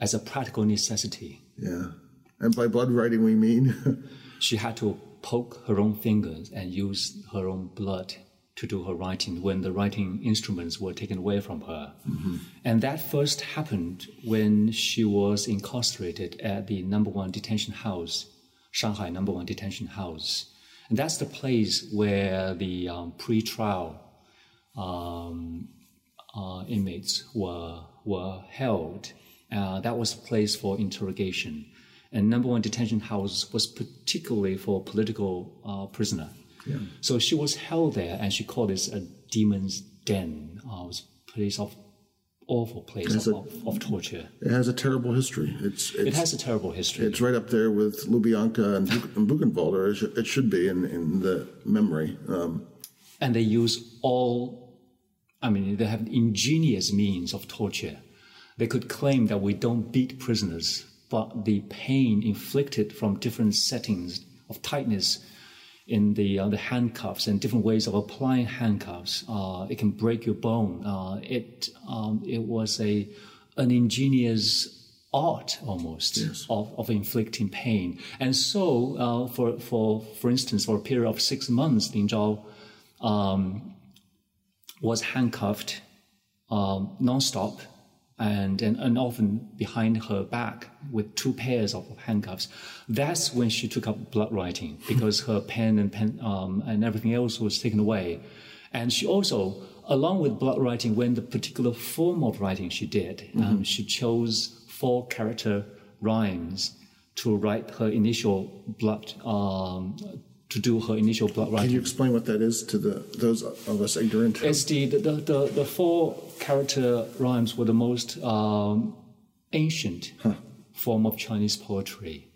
as a practical necessity. yeah. And by blood writing, we mean She had to poke her own fingers and use her own blood to do her writing when the writing instruments were taken away from her. And that first happened when she was incarcerated at the number one detention house, Shanghai number one detention house. And that's the place where the um, pre-trial um, uh, inmates were were held. Uh, that was a place for interrogation, and number one detention house was particularly for political uh, prisoner. So she was held there, and she called it a demon's den. Uh, it was a place of awful place of, a- of, of torture. it has a terrible history. It's, It has a terrible history. it's right up there with Lubyanka and, and Buchenwald, or it should, it should be in, in the memory. Um, and they use all i mean they have ingenious means of torture they could claim that we don't beat prisoners but the pain inflicted from different settings of tightness in the uh, the handcuffs and different ways of applying handcuffs uh, it can break your bone. Uh, it um, it was a an ingenious art almost of, of inflicting pain. And so uh, for for for instance for a period of six months Lin Zhao um, was handcuffed um, nonstop and, and, and often behind her back with two pairs of handcuffs. That's when she took up blood writing because her pen and pen um, and everything else was taken away. And she also, along with blood writing, when the particular form of writing she did, um, mm-hmm. um, she chose four character rhymes to write her initial blood um, to do her initial blood writing. Can you explain what that is to the those of us ignorant? It's the the, the, the four character rhymes were the most um, ancient huh. form of Chinese poetry,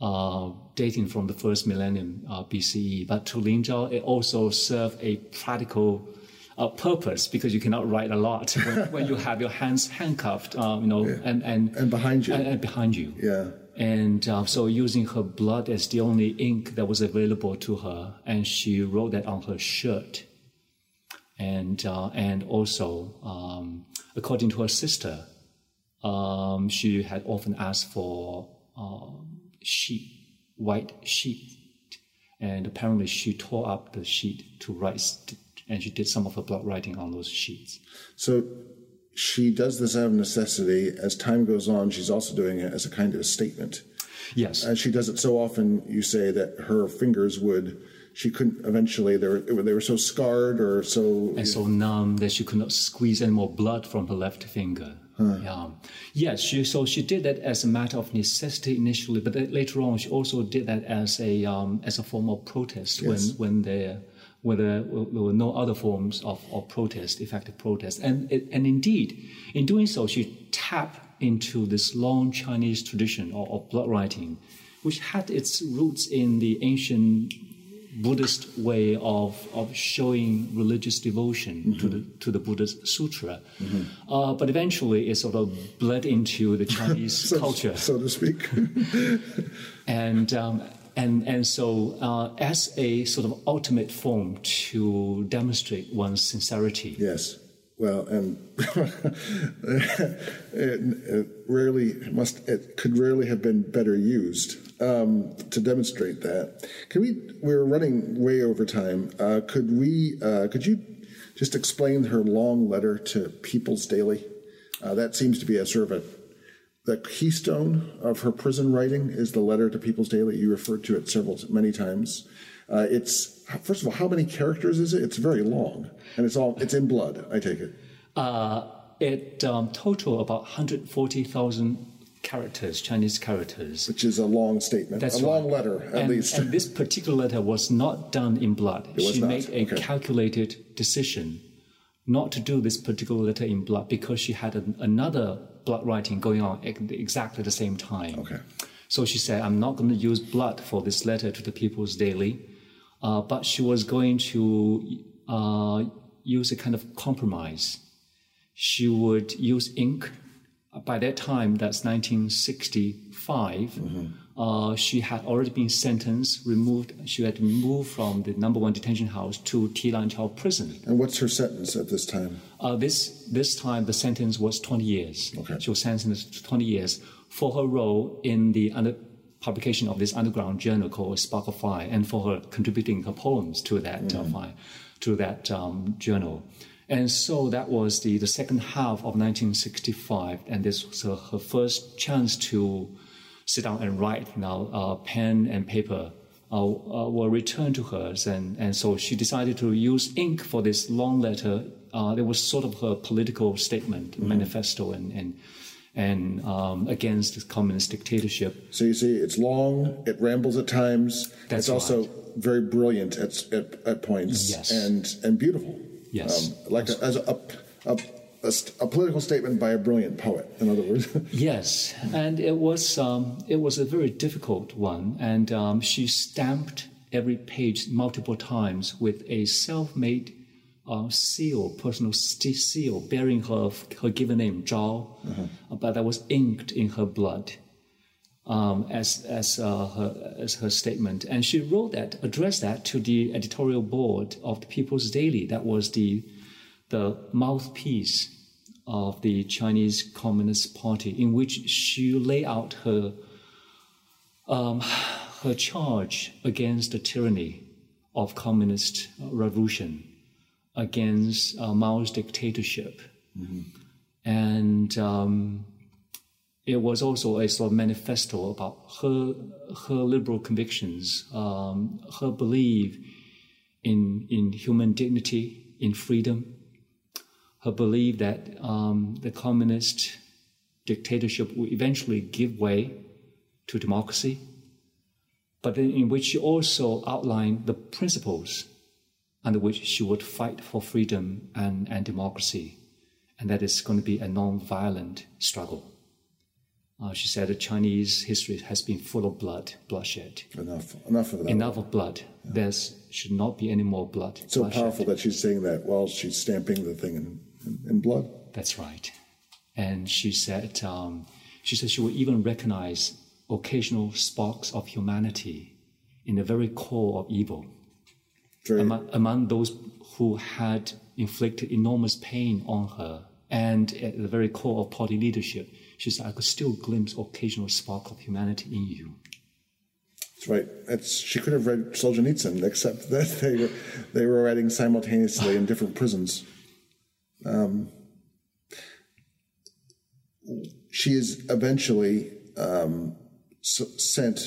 uh, dating from the first millennium uh, BCE. But to Lin Zhao, it also served a practical uh, purpose because you cannot write a lot when, when you have your hands handcuffed, um, you know, yeah. and, and and behind you, and, and behind you, yeah. And uh, so using her blood as the only ink that was available to her, and she wrote that on her shirt. And uh, and also, um, according to her sister, um, she had often asked for sheet, white sheet, and apparently she tore up the sheet to write, and she did some of her blood writing on those sheets. So she does this out of necessity. As time goes on, she's also doing it as a kind of a statement. Yes. And she does it so often, you say, that her fingers would, she couldn't eventually, they were, they were so scarred or so. And so numb that she could not squeeze any more blood from her left finger. Huh. Yeah. Yes, she, so she did that as a matter of necessity initially, but later on she also did that as a um, as a form of protest yes. when when the where there, were no other forms of, of protest, effective protest. And, and indeed, in doing so, she tapped into this long Chinese tradition of, of blood writing, which had its roots in the ancient Buddhist way of, of showing religious devotion mm-hmm. to the to the Buddhist sutra, mm-hmm. uh, but eventually it sort of bled into the Chinese so, culture, so to speak. and um, and, and so, uh, as a sort of ultimate form to demonstrate one's sincerity. Yes. Well, and it, it, rarely must it could rarely have been better used um, to demonstrate that. Can we? We're running way over time. Uh, could we? Uh, could you just explain her long letter to People's Daily? Uh, that seems to be a sort of a the keystone of her prison writing is the letter to People's Daily. You referred to it several, many times. Uh, it's first of all, how many characters is it? It's very long, and it's all it's in blood. I take it. Uh, it um, total about 140,000 characters, Chinese characters. Which is a long statement, That's a right. long letter at and, least. And this particular letter was not done in blood. It she made a okay. calculated decision not to do this particular letter in blood because she had an, another blood writing going on at exactly the same time. Okay. So she said, I'm not going to use blood for this letter to the People's Daily, uh, but she was going to uh, use a kind of compromise. She would use ink. By that time, that's 1965. Mm-hmm uh, she had already been sentenced, removed. She had moved from the number one detention house to Tilanqiao prison. And what's her sentence at this time? Uh, this this time the sentence was 20 years. Okay. She was sentenced to 20 years for her role in the under, publication of this underground journal called Spark of Fire, and for her contributing her poems to that mm. uh, mm-hmm. fire, to that um, journal. And so that was the, the second half of 1965, and this was her, her first chance to sit down and write now uh, pen and paper uh, uh, were returned to her and, and so she decided to use ink for this long letter uh, it was sort of her political statement mm-hmm. manifesto and, and and um, against the communist dictatorship. So you see, it's long, it rambles at times. That's it's also right. very brilliant at, at, at, points yes. and and beautiful. Yes, um, like a, as a, a, a a, a, political statement by a brilliant poet, in other words. yes, and it was um, it was a very difficult one, and um, she stamped every page multiple times with a self-made uh, seal, personal seal, bearing her her given name Zhao, uh-huh. but that was inked in her blood. Um, as as uh, her as her statement, and she wrote that, addressed that to the editorial board of the People's Daily. That was the the mouthpiece of the Chinese Communist Party, in which she lay out her um, her charge against the tyranny of communist revolution, against uh, Mao's dictatorship. Mm-hmm. and um, it was also a sort of manifesto about her her liberal convictions, um, her belief in in human dignity, in freedom, her belief that um, the communist dictatorship will eventually give way to democracy, but in which she also outlined the principles under which she would fight for freedom and, and democracy, and that it's going to be a non-violent struggle. Uh, she said that Chinese history has been full of blood, bloodshed. Enough, enough of that. Enough of blood. Yeah. There should not be any more blood. So bloodshed. powerful that she's saying that while she's stamping the thing in, in blood. That's right. And she said, um, she said she will even recognize occasional sparks of humanity in the very core of evil. Among, among those who had inflicted enormous pain on her and at the very core of party leadership she said, I could still glimpse occasional spark of humanity in you. That's right. She could have read Solzhenitsyn, except that they were, they were writing simultaneously in different prisons. Um, she is eventually um, sent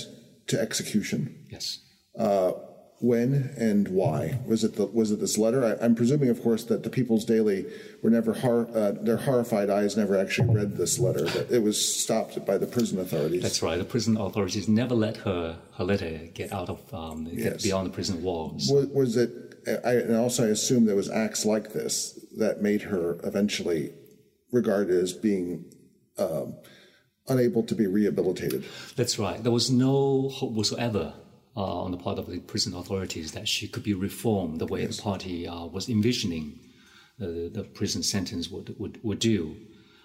to execution. Yes. Uh, when and why? Was it the, was it this letter? I, am presuming, of course, that the People's Daily were never hor- uh, their horrified eyes never actually read this letter. It was stopped by the prison authorities. That's right. The prison authorities never let her her letter get out of um, yes. get beyond the prison walls. Was, was it? I, and also, I assume there was acts like this that made her eventually regarded as being. Um, unable to be rehabilitated. That's right. There was no hope whatsoever uh, on the part of the prison authorities that she could be reformed the way yes. the party uh, was envisioning the, the prison sentence would, would, would do.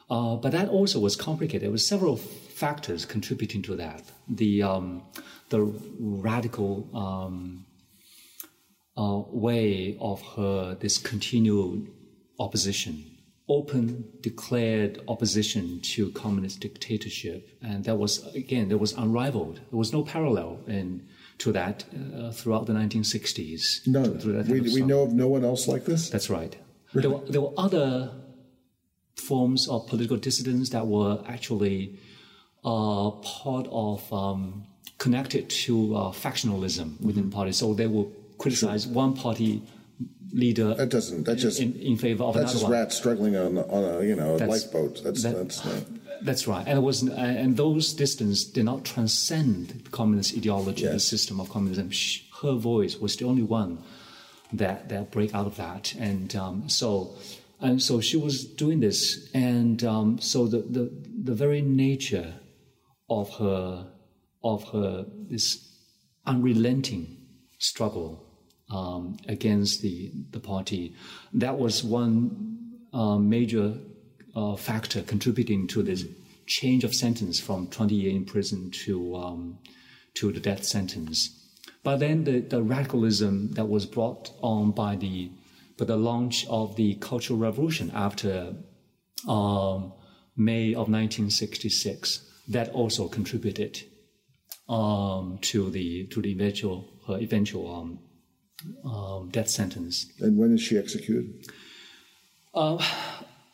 Uh, but that also was complicated. There were several factors contributing to that. The, um, the radical um, uh, way of her, this continued opposition, open, declared opposition to communist dictatorship. And that was, again, there was unrivaled. There was no parallel in to that uh, throughout the 1960s. No, we, we know of no one else like this? That's right. Really? There, were, there were other forms of political dissidence that were actually uh, part of, um, connected to uh, factionalism within mm-hmm. parties. So they will criticize sure. one party leader. That doesn't. That just in, in favor of that's another just rats struggling on on a you know a lifeboat. That's that, that's. Uh, that's right, and it was, and those distance did not transcend the communist ideology, yes. the system of communism. Her voice was the only one that that break out of that, and um, so, and so she was doing this, and um, so the, the the very nature of her of her this unrelenting struggle um, against the the party, that was one uh, major uh, factor contributing to this change of sentence from 20 years in prison to um, to the death sentence. But then the, the radicalism that was brought on by the by the launch of the Cultural Revolution after um, May of 1966 that also contributed um, to the to the eventual uh, eventual um, um, death sentence. And when is she executed? Uh,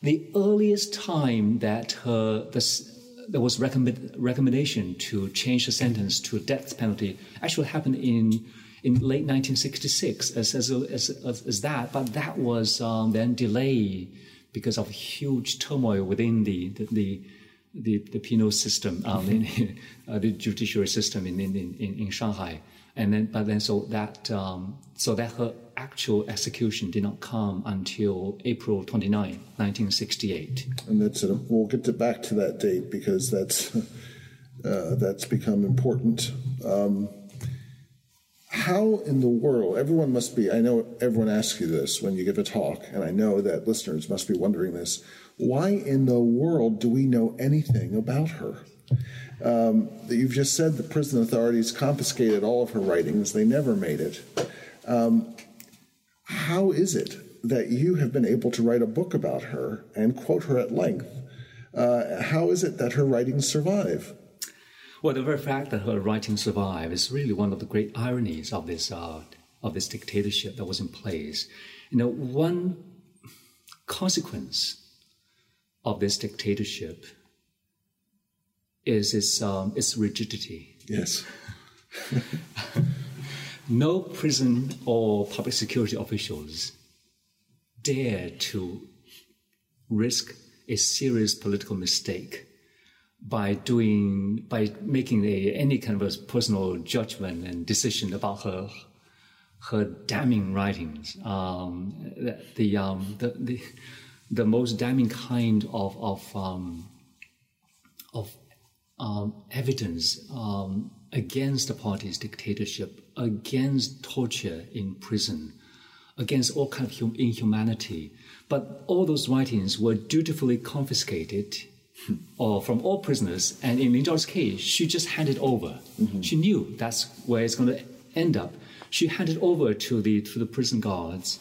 the earliest time that her, the, there was recommend, recommendation to change the sentence to a death penalty actually happened in in late 1966 as as, as, as that, but that was um, then delayed because of huge turmoil within the the, the the, the penal system, um, in, uh, the judiciary system in, in, in, in Shanghai and then but then so that um, so that her actual execution did not come until April 29, 1968. And that's. We'll get to back to that date because that's uh, that's become important. Um, how in the world? Everyone must be. I know everyone asks you this when you give a talk, and I know that listeners must be wondering this. Why in the world do we know anything about her? Um, you've just said the prison authorities confiscated all of her writings, they never made it. Um, how is it that you have been able to write a book about her and quote her at length? Uh, how is it that her writings survive? Well, the very fact that her writings survive is really one of the great ironies of this uh, of this dictatorship that was in place. You know, one consequence of this dictatorship is its, um, its rigidity. Yes. no prison or public security officials dare to risk a serious political mistake by doing by making a, any kind of a personal judgment and decision about her her damning writings. Um, the the, um, the, the the most damning kind of of um, of um, evidence um, against the party's dictatorship, against torture in prison, against all kind of hum- inhumanity. But all those writings were dutifully confiscated or from all prisoners. And in Lin Zhao's case, she just handed over. Mm-hmm. She knew that's where it's going to end up. She handed over to the to the prison guards.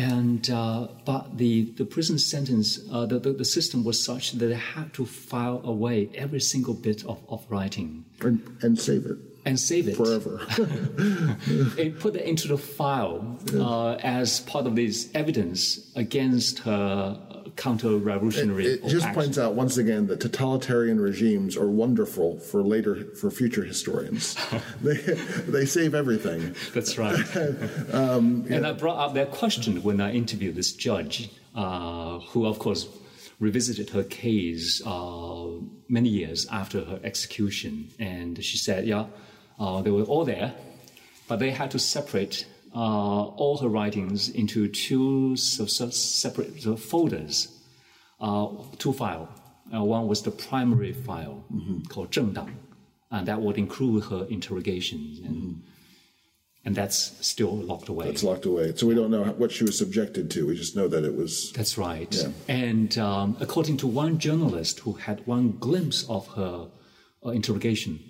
And uh, but the, the prison sentence, uh, the, the, the, system was such that they had to file away every single bit of, of writing. And, and save it. And save it. Forever. and put it into the file uh, as part of this evidence against her counter-revolutionary. It, it just action. points out once again that totalitarian regimes are wonderful for later for future historians. they they save everything. That's right. um, and I brought up that question when I interviewed this judge, uh, who of course revisited her case uh, many years after her execution, and she said, "Yeah, uh, they were all there, but they had to separate uh, all her writings into two separate folders, uh, two files. Uh, one was the primary file mm-hmm. called 正党, and that would include her interrogations. And, mm-hmm. and that's still locked away. That's locked away. So we don't know what she was subjected to. We just know that it was. That's right. Yeah. And um, according to one journalist who had one glimpse of her uh, interrogation,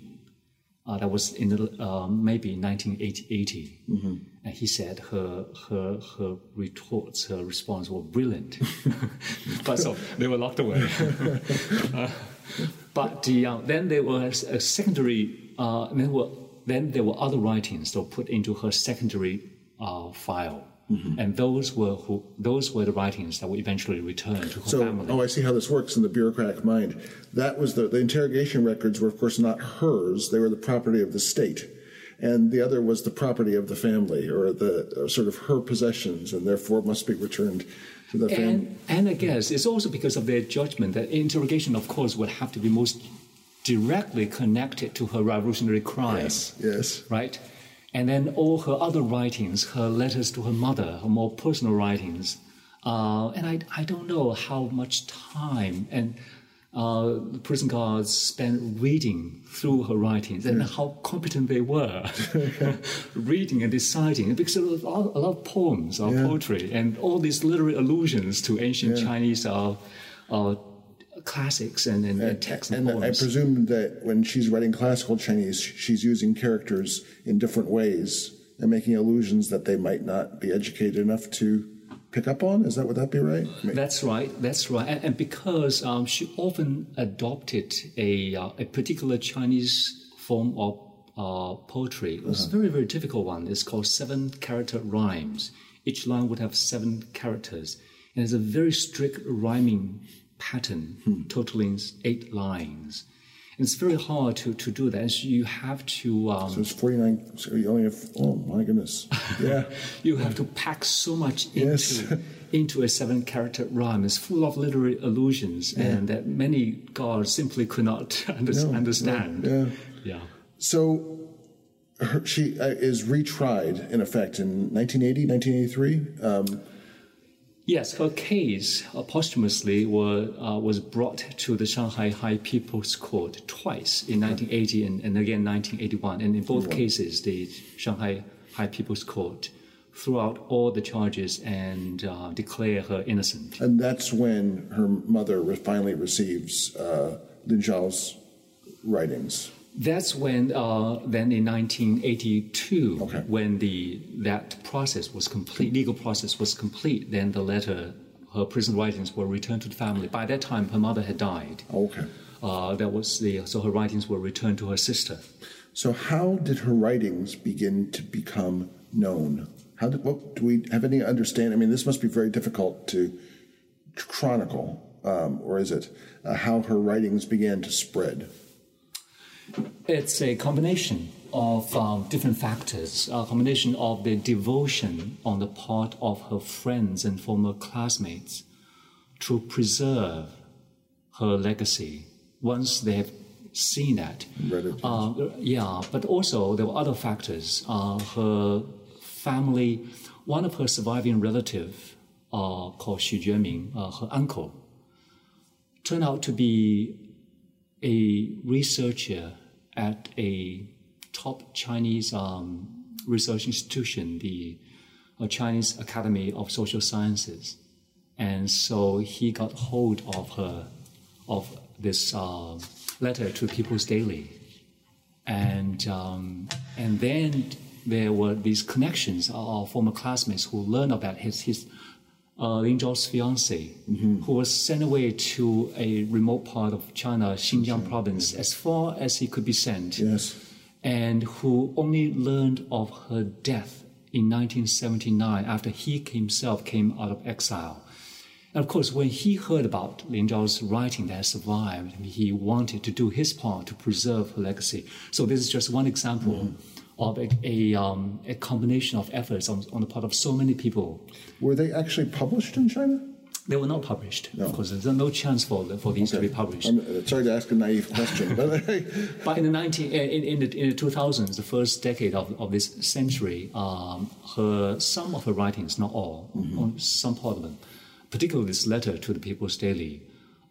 uh, that was in the, uh, maybe 1980. Mm-hmm. And he said her her her retorts, her response were brilliant, but so they were locked away. uh, but the, uh, then there was a secondary. Uh, then, were, then there were other writings that were put into her secondary uh, file. Mm-hmm. And those were who, those were the writings that were eventually returned to her so, family. Oh, I see how this works in the bureaucratic mind. That was the, the interrogation records were, of course, not hers. They were the property of the state. And the other was the property of the family or the uh, sort of her possessions and therefore must be returned to the family. And, and I guess it's also because of their judgment that interrogation, of course, would have to be most directly connected to her revolutionary crimes. Yes, yes. Right? And then all her other writings, her letters to her mother, her more personal writings. Uh, and I, I don't know how much time and uh, the prison guards spent reading through her writings and how competent they were reading and deciding because a lot, a lot of poems or yeah. poetry and all these literary allusions to ancient yeah. Chinese uh, uh, classics and, and, and texts and, and I presume that when she's writing classical Chinese, she's using characters in different ways and making allusions that they might not be educated enough to pick up on. Is that would that be right? That's right. That's right. And, and because um, she often adopted a uh, a particular Chinese form of uh, poetry, it was uh-huh. a very very difficult one. It's called seven character rhymes. Each line would have seven characters, and it's a very strict rhyming pattern, hmm. totaling eight lines. It's very hard to, to do that. So you have to. Um, so it's 49. So you only have. Oh, my goodness. Yeah. you have to pack so much into, yes. into a seven character rhyme. It's full of literary allusions, yeah. and that many gods simply could not under, no, understand. No, yeah. Yeah. So her, she uh, is retried, in effect, in 1980, 1983. Um, Yes, her case uh, posthumously were, uh, was brought to the Shanghai High People's Court twice in 1980 and, and again 1981. And in both cases, the Shanghai High People's Court threw out all the charges and uh, declared her innocent. And that's when her mother finally receives uh, Lin Zhao's writings. That's when, uh, then in 1982, okay. when the that process was complete, legal process was complete, then the letter, her prison writings were returned to the family. By that time, her mother had died. Okay. Uh, that was the so her writings were returned to her sister. So how did her writings begin to become known? How did what do we have any understanding? I mean, this must be very difficult to chronicle um, or is it, uh, how her writings began to spread? It's a combination of um, different factors, a combination of the devotion on the part of her friends and former classmates to preserve her legacy once they have seen that. Uh, yeah, but also there were other factors. Uh, her family, one of her surviving relatives uh, called Xu Jueming, uh, her uncle, turned out to be a researcher at a top Chinese um, research institution, the uh, Chinese Academy of Social Sciences. And so he got hold of her, of this uh, letter to People's Daily. And, um, and then there were these connections of former classmates who learned about his, his uh, Lin Zhao's fiance, mm-hmm. who was sent away to a remote part of China, Xinjiang province, as far as he could be sent. Yes. And who only learned of her death in 1979 after he himself came out of exile. And of course, when he heard about Lin Zhao's writing that survived, he wanted to do his part to preserve her legacy. So this is just one example mm-hmm. Of a, a, um, a, combination of efforts on, on the part of so many people. Were they actually published in China? They were not published. No. Of course, there's no chance for, for these okay. to be published. I'm uh, sorry to ask a naive question, but but in the 19 in, in, the, in the 2000s, the first decade of, of this century, um, her some of her writings, not all, mm-hmm. some part of them, particularly this letter to the People's Daily,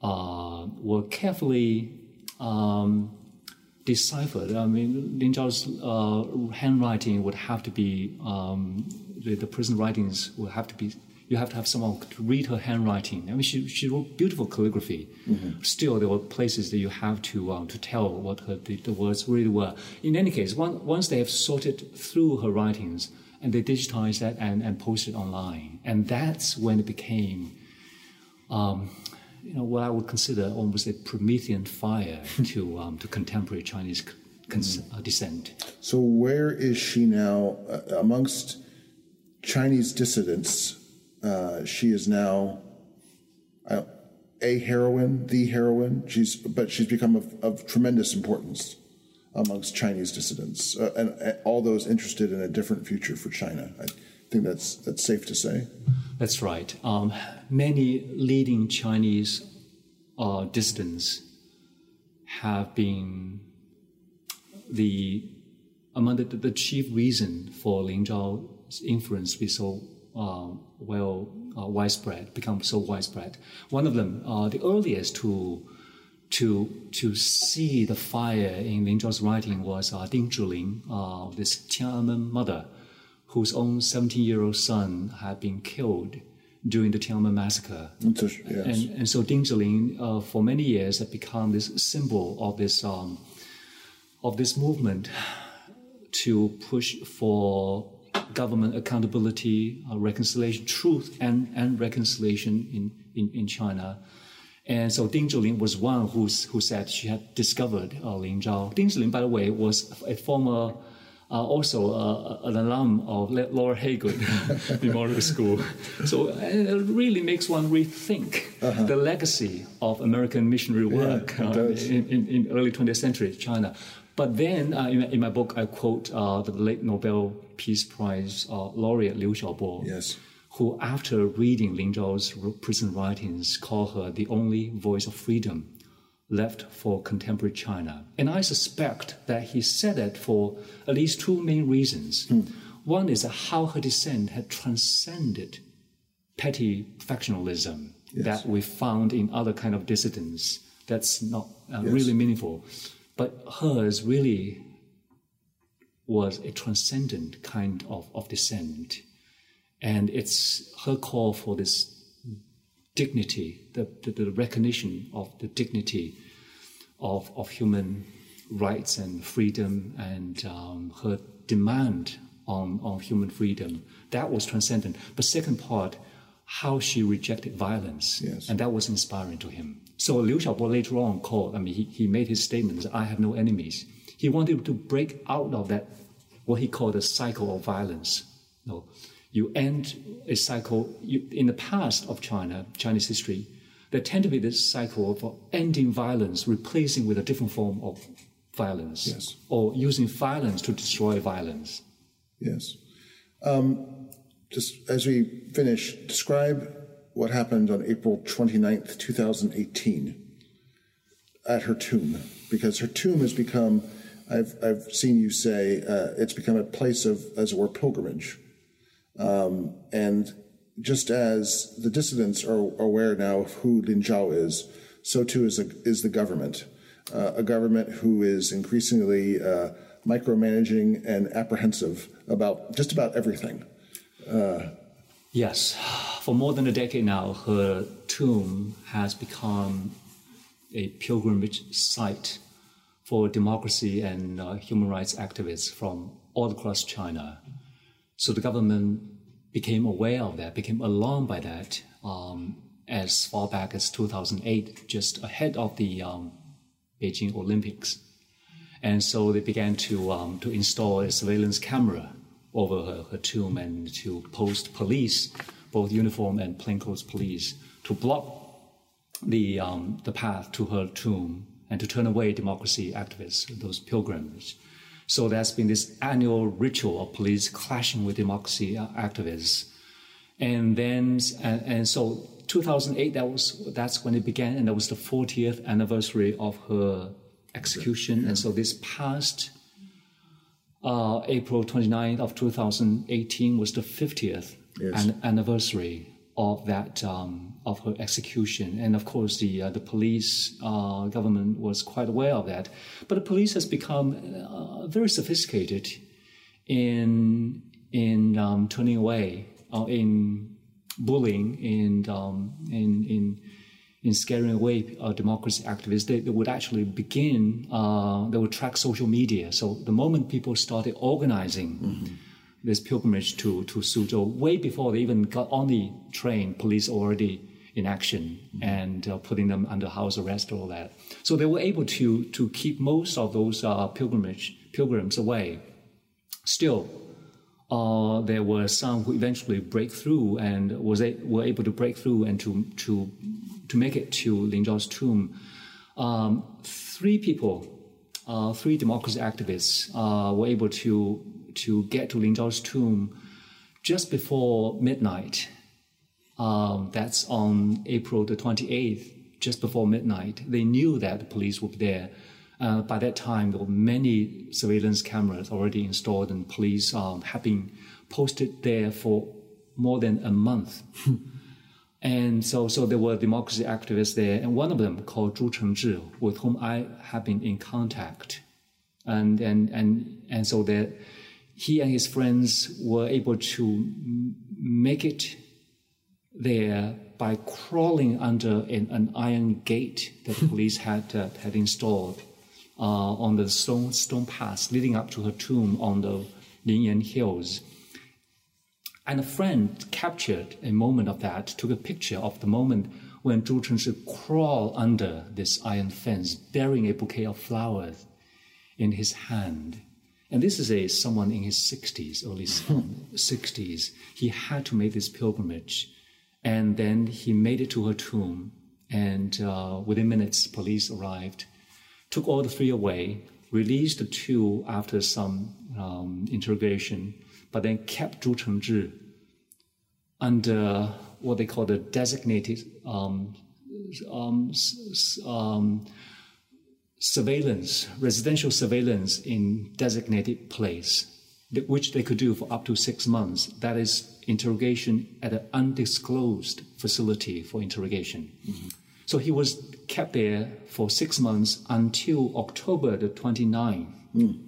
uh, were carefully um, deciphered. I mean, Lin Zhao's uh, handwriting would have to be, um, the, the prison writings would have to be, you have to have someone to read her handwriting. I mean, she, she wrote beautiful calligraphy. Mm-hmm. Still, there were places that you have to, um, to tell what her, the, the, words really were. In any case, one, once they have sorted through her writings, and they digitized that and, and posted online. And that's when it became, um, you know, what I would consider almost a Promethean fire to, um, to contemporary Chinese cons- mm. uh, dissent. So, where is she now uh, amongst Chinese dissidents? Uh, she is now uh, a heroine, the heroine. She's, but she's become of, of tremendous importance amongst Chinese dissidents uh, and, and, all those interested in a different future for China. I think that's that's safe to say. That's right. Um, many leading Chinese uh, dissidents have been the among the, the chief reason for Lin Zhao's influence be so uh, well uh, widespread, become so widespread. One of them, uh, the earliest to to to see the fire in Lin Zhao's writing was uh, Ding Zhiling, uh, this Tiananmen mother, whose own 17-year-old son had been killed during the Tiananmen massacre. Yes. And, and so Ding Zhiling, uh, for many years, had become this symbol of this um, of this movement to push for government accountability, uh, reconciliation, truth and, and reconciliation in, in, in China. And so Ding Zhiling was one who's, who said she had discovered uh, Lin Zhao. Ding Zhiling, by the way, was a former, uh, also uh, an alum of Laura Haygood Memorial School. So uh, it really makes one rethink uh-huh. the legacy of American missionary work yeah, uh, in, in, in, early 20th century China. But then uh, in, in, my book, I quote the late Nobel Peace Prize laureate Liu Xiaobo. Yes who, after reading Lin Zhao's prison writings, called her the only voice of freedom left for contemporary China. And I suspect that he said it for at least two main reasons. Hmm. One is how her dissent had transcended petty factionalism yes. that we found in other kind of dissidents. That's not uh, yes. really meaningful. But hers really was a transcendent kind of, of dissent. And it's her call for this dignity, the, the, the recognition of the dignity of, of human rights and freedom and um, her demand on, on human freedom. That was transcendent. But second part, how she rejected violence. Yes. And that was inspiring to him. So Liu Xiaobo later on called, I mean, he, he made his statements, I have no enemies. He wanted to break out of that, what he called a cycle of violence. You know, you end a cycle. You, in the past of China, Chinese history, there tend to be this cycle of ending violence, replacing with a different form of violence, Yes. or using violence to destroy violence. Yes. Um, just as we finish, describe what happened on April 29th, 2018, at her tomb, because her tomb has become, I've, I've seen you say, uh, it's become a place of, as it were, pilgrimage. Um, and just as the dissidents are aware now of who Lin Zhao is, so too is, a, is the government. Uh, a government who is increasingly uh, micromanaging and apprehensive about just about everything. Yes, for more than a decade now, her tomb has become a pilgrimage site for democracy and uh, human rights activists from all across China. So the government became aware of that, became alarmed by that um, as far back as 2008, just ahead of the um, Beijing Olympics. And so they began to, um, to install a surveillance camera over her, her tomb and to post police, both uniform and plainclothes police, to block the, um, the path to her tomb and to turn away democracy activists, those pilgrims. So there's been this annual ritual of police clashing with democracy uh, activists. And then, and, and so 2008, that was, that's when it began, and that was the 40th anniversary of her execution. And so this past uh, April 29th of 2018 was the 50th Yes. an- anniversary of that um, of her execution, and of course the uh, the police uh, government was quite aware of that. But the police has become uh, very sophisticated in in um, turning away, uh, in bullying, in um, in in in scaring away uh, democracy activists, they, they would actually begin, uh, they would track social media. So the moment people started organizing this pilgrimage to, to Suzhou, way before they even got on the train, police already in action and uh, putting them under house arrest, all that. So they were able to, to keep most of those uh, pilgrimage, pilgrims away. Still, uh, there were some who eventually break through and was a, were able to break through and to to to make it to Lin Zhao's tomb. Um, three people, uh, three democracy activists, uh, were able to to get to Lin Zhao's tomb just before midnight. Um, that's on April the 28th, just before midnight. They knew that the police would be there. Uh, by that time, there were many surveillance cameras already installed, and police um, have been posted there for more than a month. and so, so there were democracy activists there, and one of them called Zhu Chengzhi, with whom I have been in contact, and and and and so that he and his friends were able to make it there by crawling under an, an iron gate that the police had uh, had installed uh, on the stone stone path leading up to her tomb on the Lingyan Hills. And a friend captured a moment of that, took a picture of the moment when Zhu Chengzhi crawled under this iron fence, bearing a bouquet of flowers in his hand. And this is a someone in his 60s, early 60s. He had to make this pilgrimage. And then he made it to her tomb. And uh, within minutes, police arrived, took all the three away, released the two after some um, interrogation, but then kept Zhu Chengzhi under what they call the designated um, um, um, surveillance, residential surveillance in designated place, which they could do for up to six months. That is interrogation at an undisclosed facility for interrogation. Mm-hmm. So he was kept there for six months until October the 29th, mm.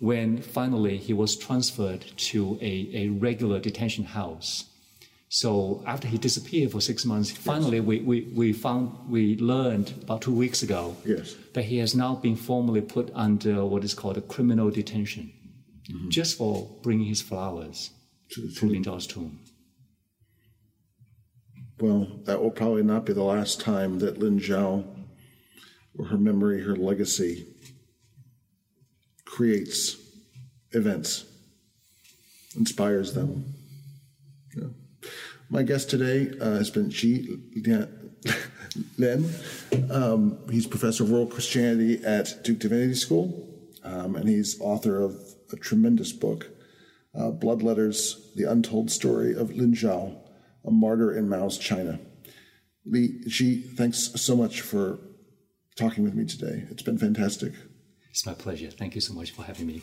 when finally he was transferred to a, a regular detention house. So after he disappeared for six months, finally we, we, we found, we learned about two weeks ago Yes. that he has now been formally put under what is called a criminal detention, mm-hmm. just for bringing his flowers To- to Lin Zhao's tomb. Well, that will probably not be the last time that Lin Zhao, or her memory, her legacy, creates events, inspires them. My guest today uh, has been Xi Lian, Nen. Um, he's professor of world Christianity at Duke Divinity School, um, and he's author of a tremendous book, uh, Blood Letters The Untold Story of Lin Zhao, a martyr in Mao's China. Li Ji, thanks so much for talking with me today. It's been fantastic. It's my pleasure. Thank you so much for having me.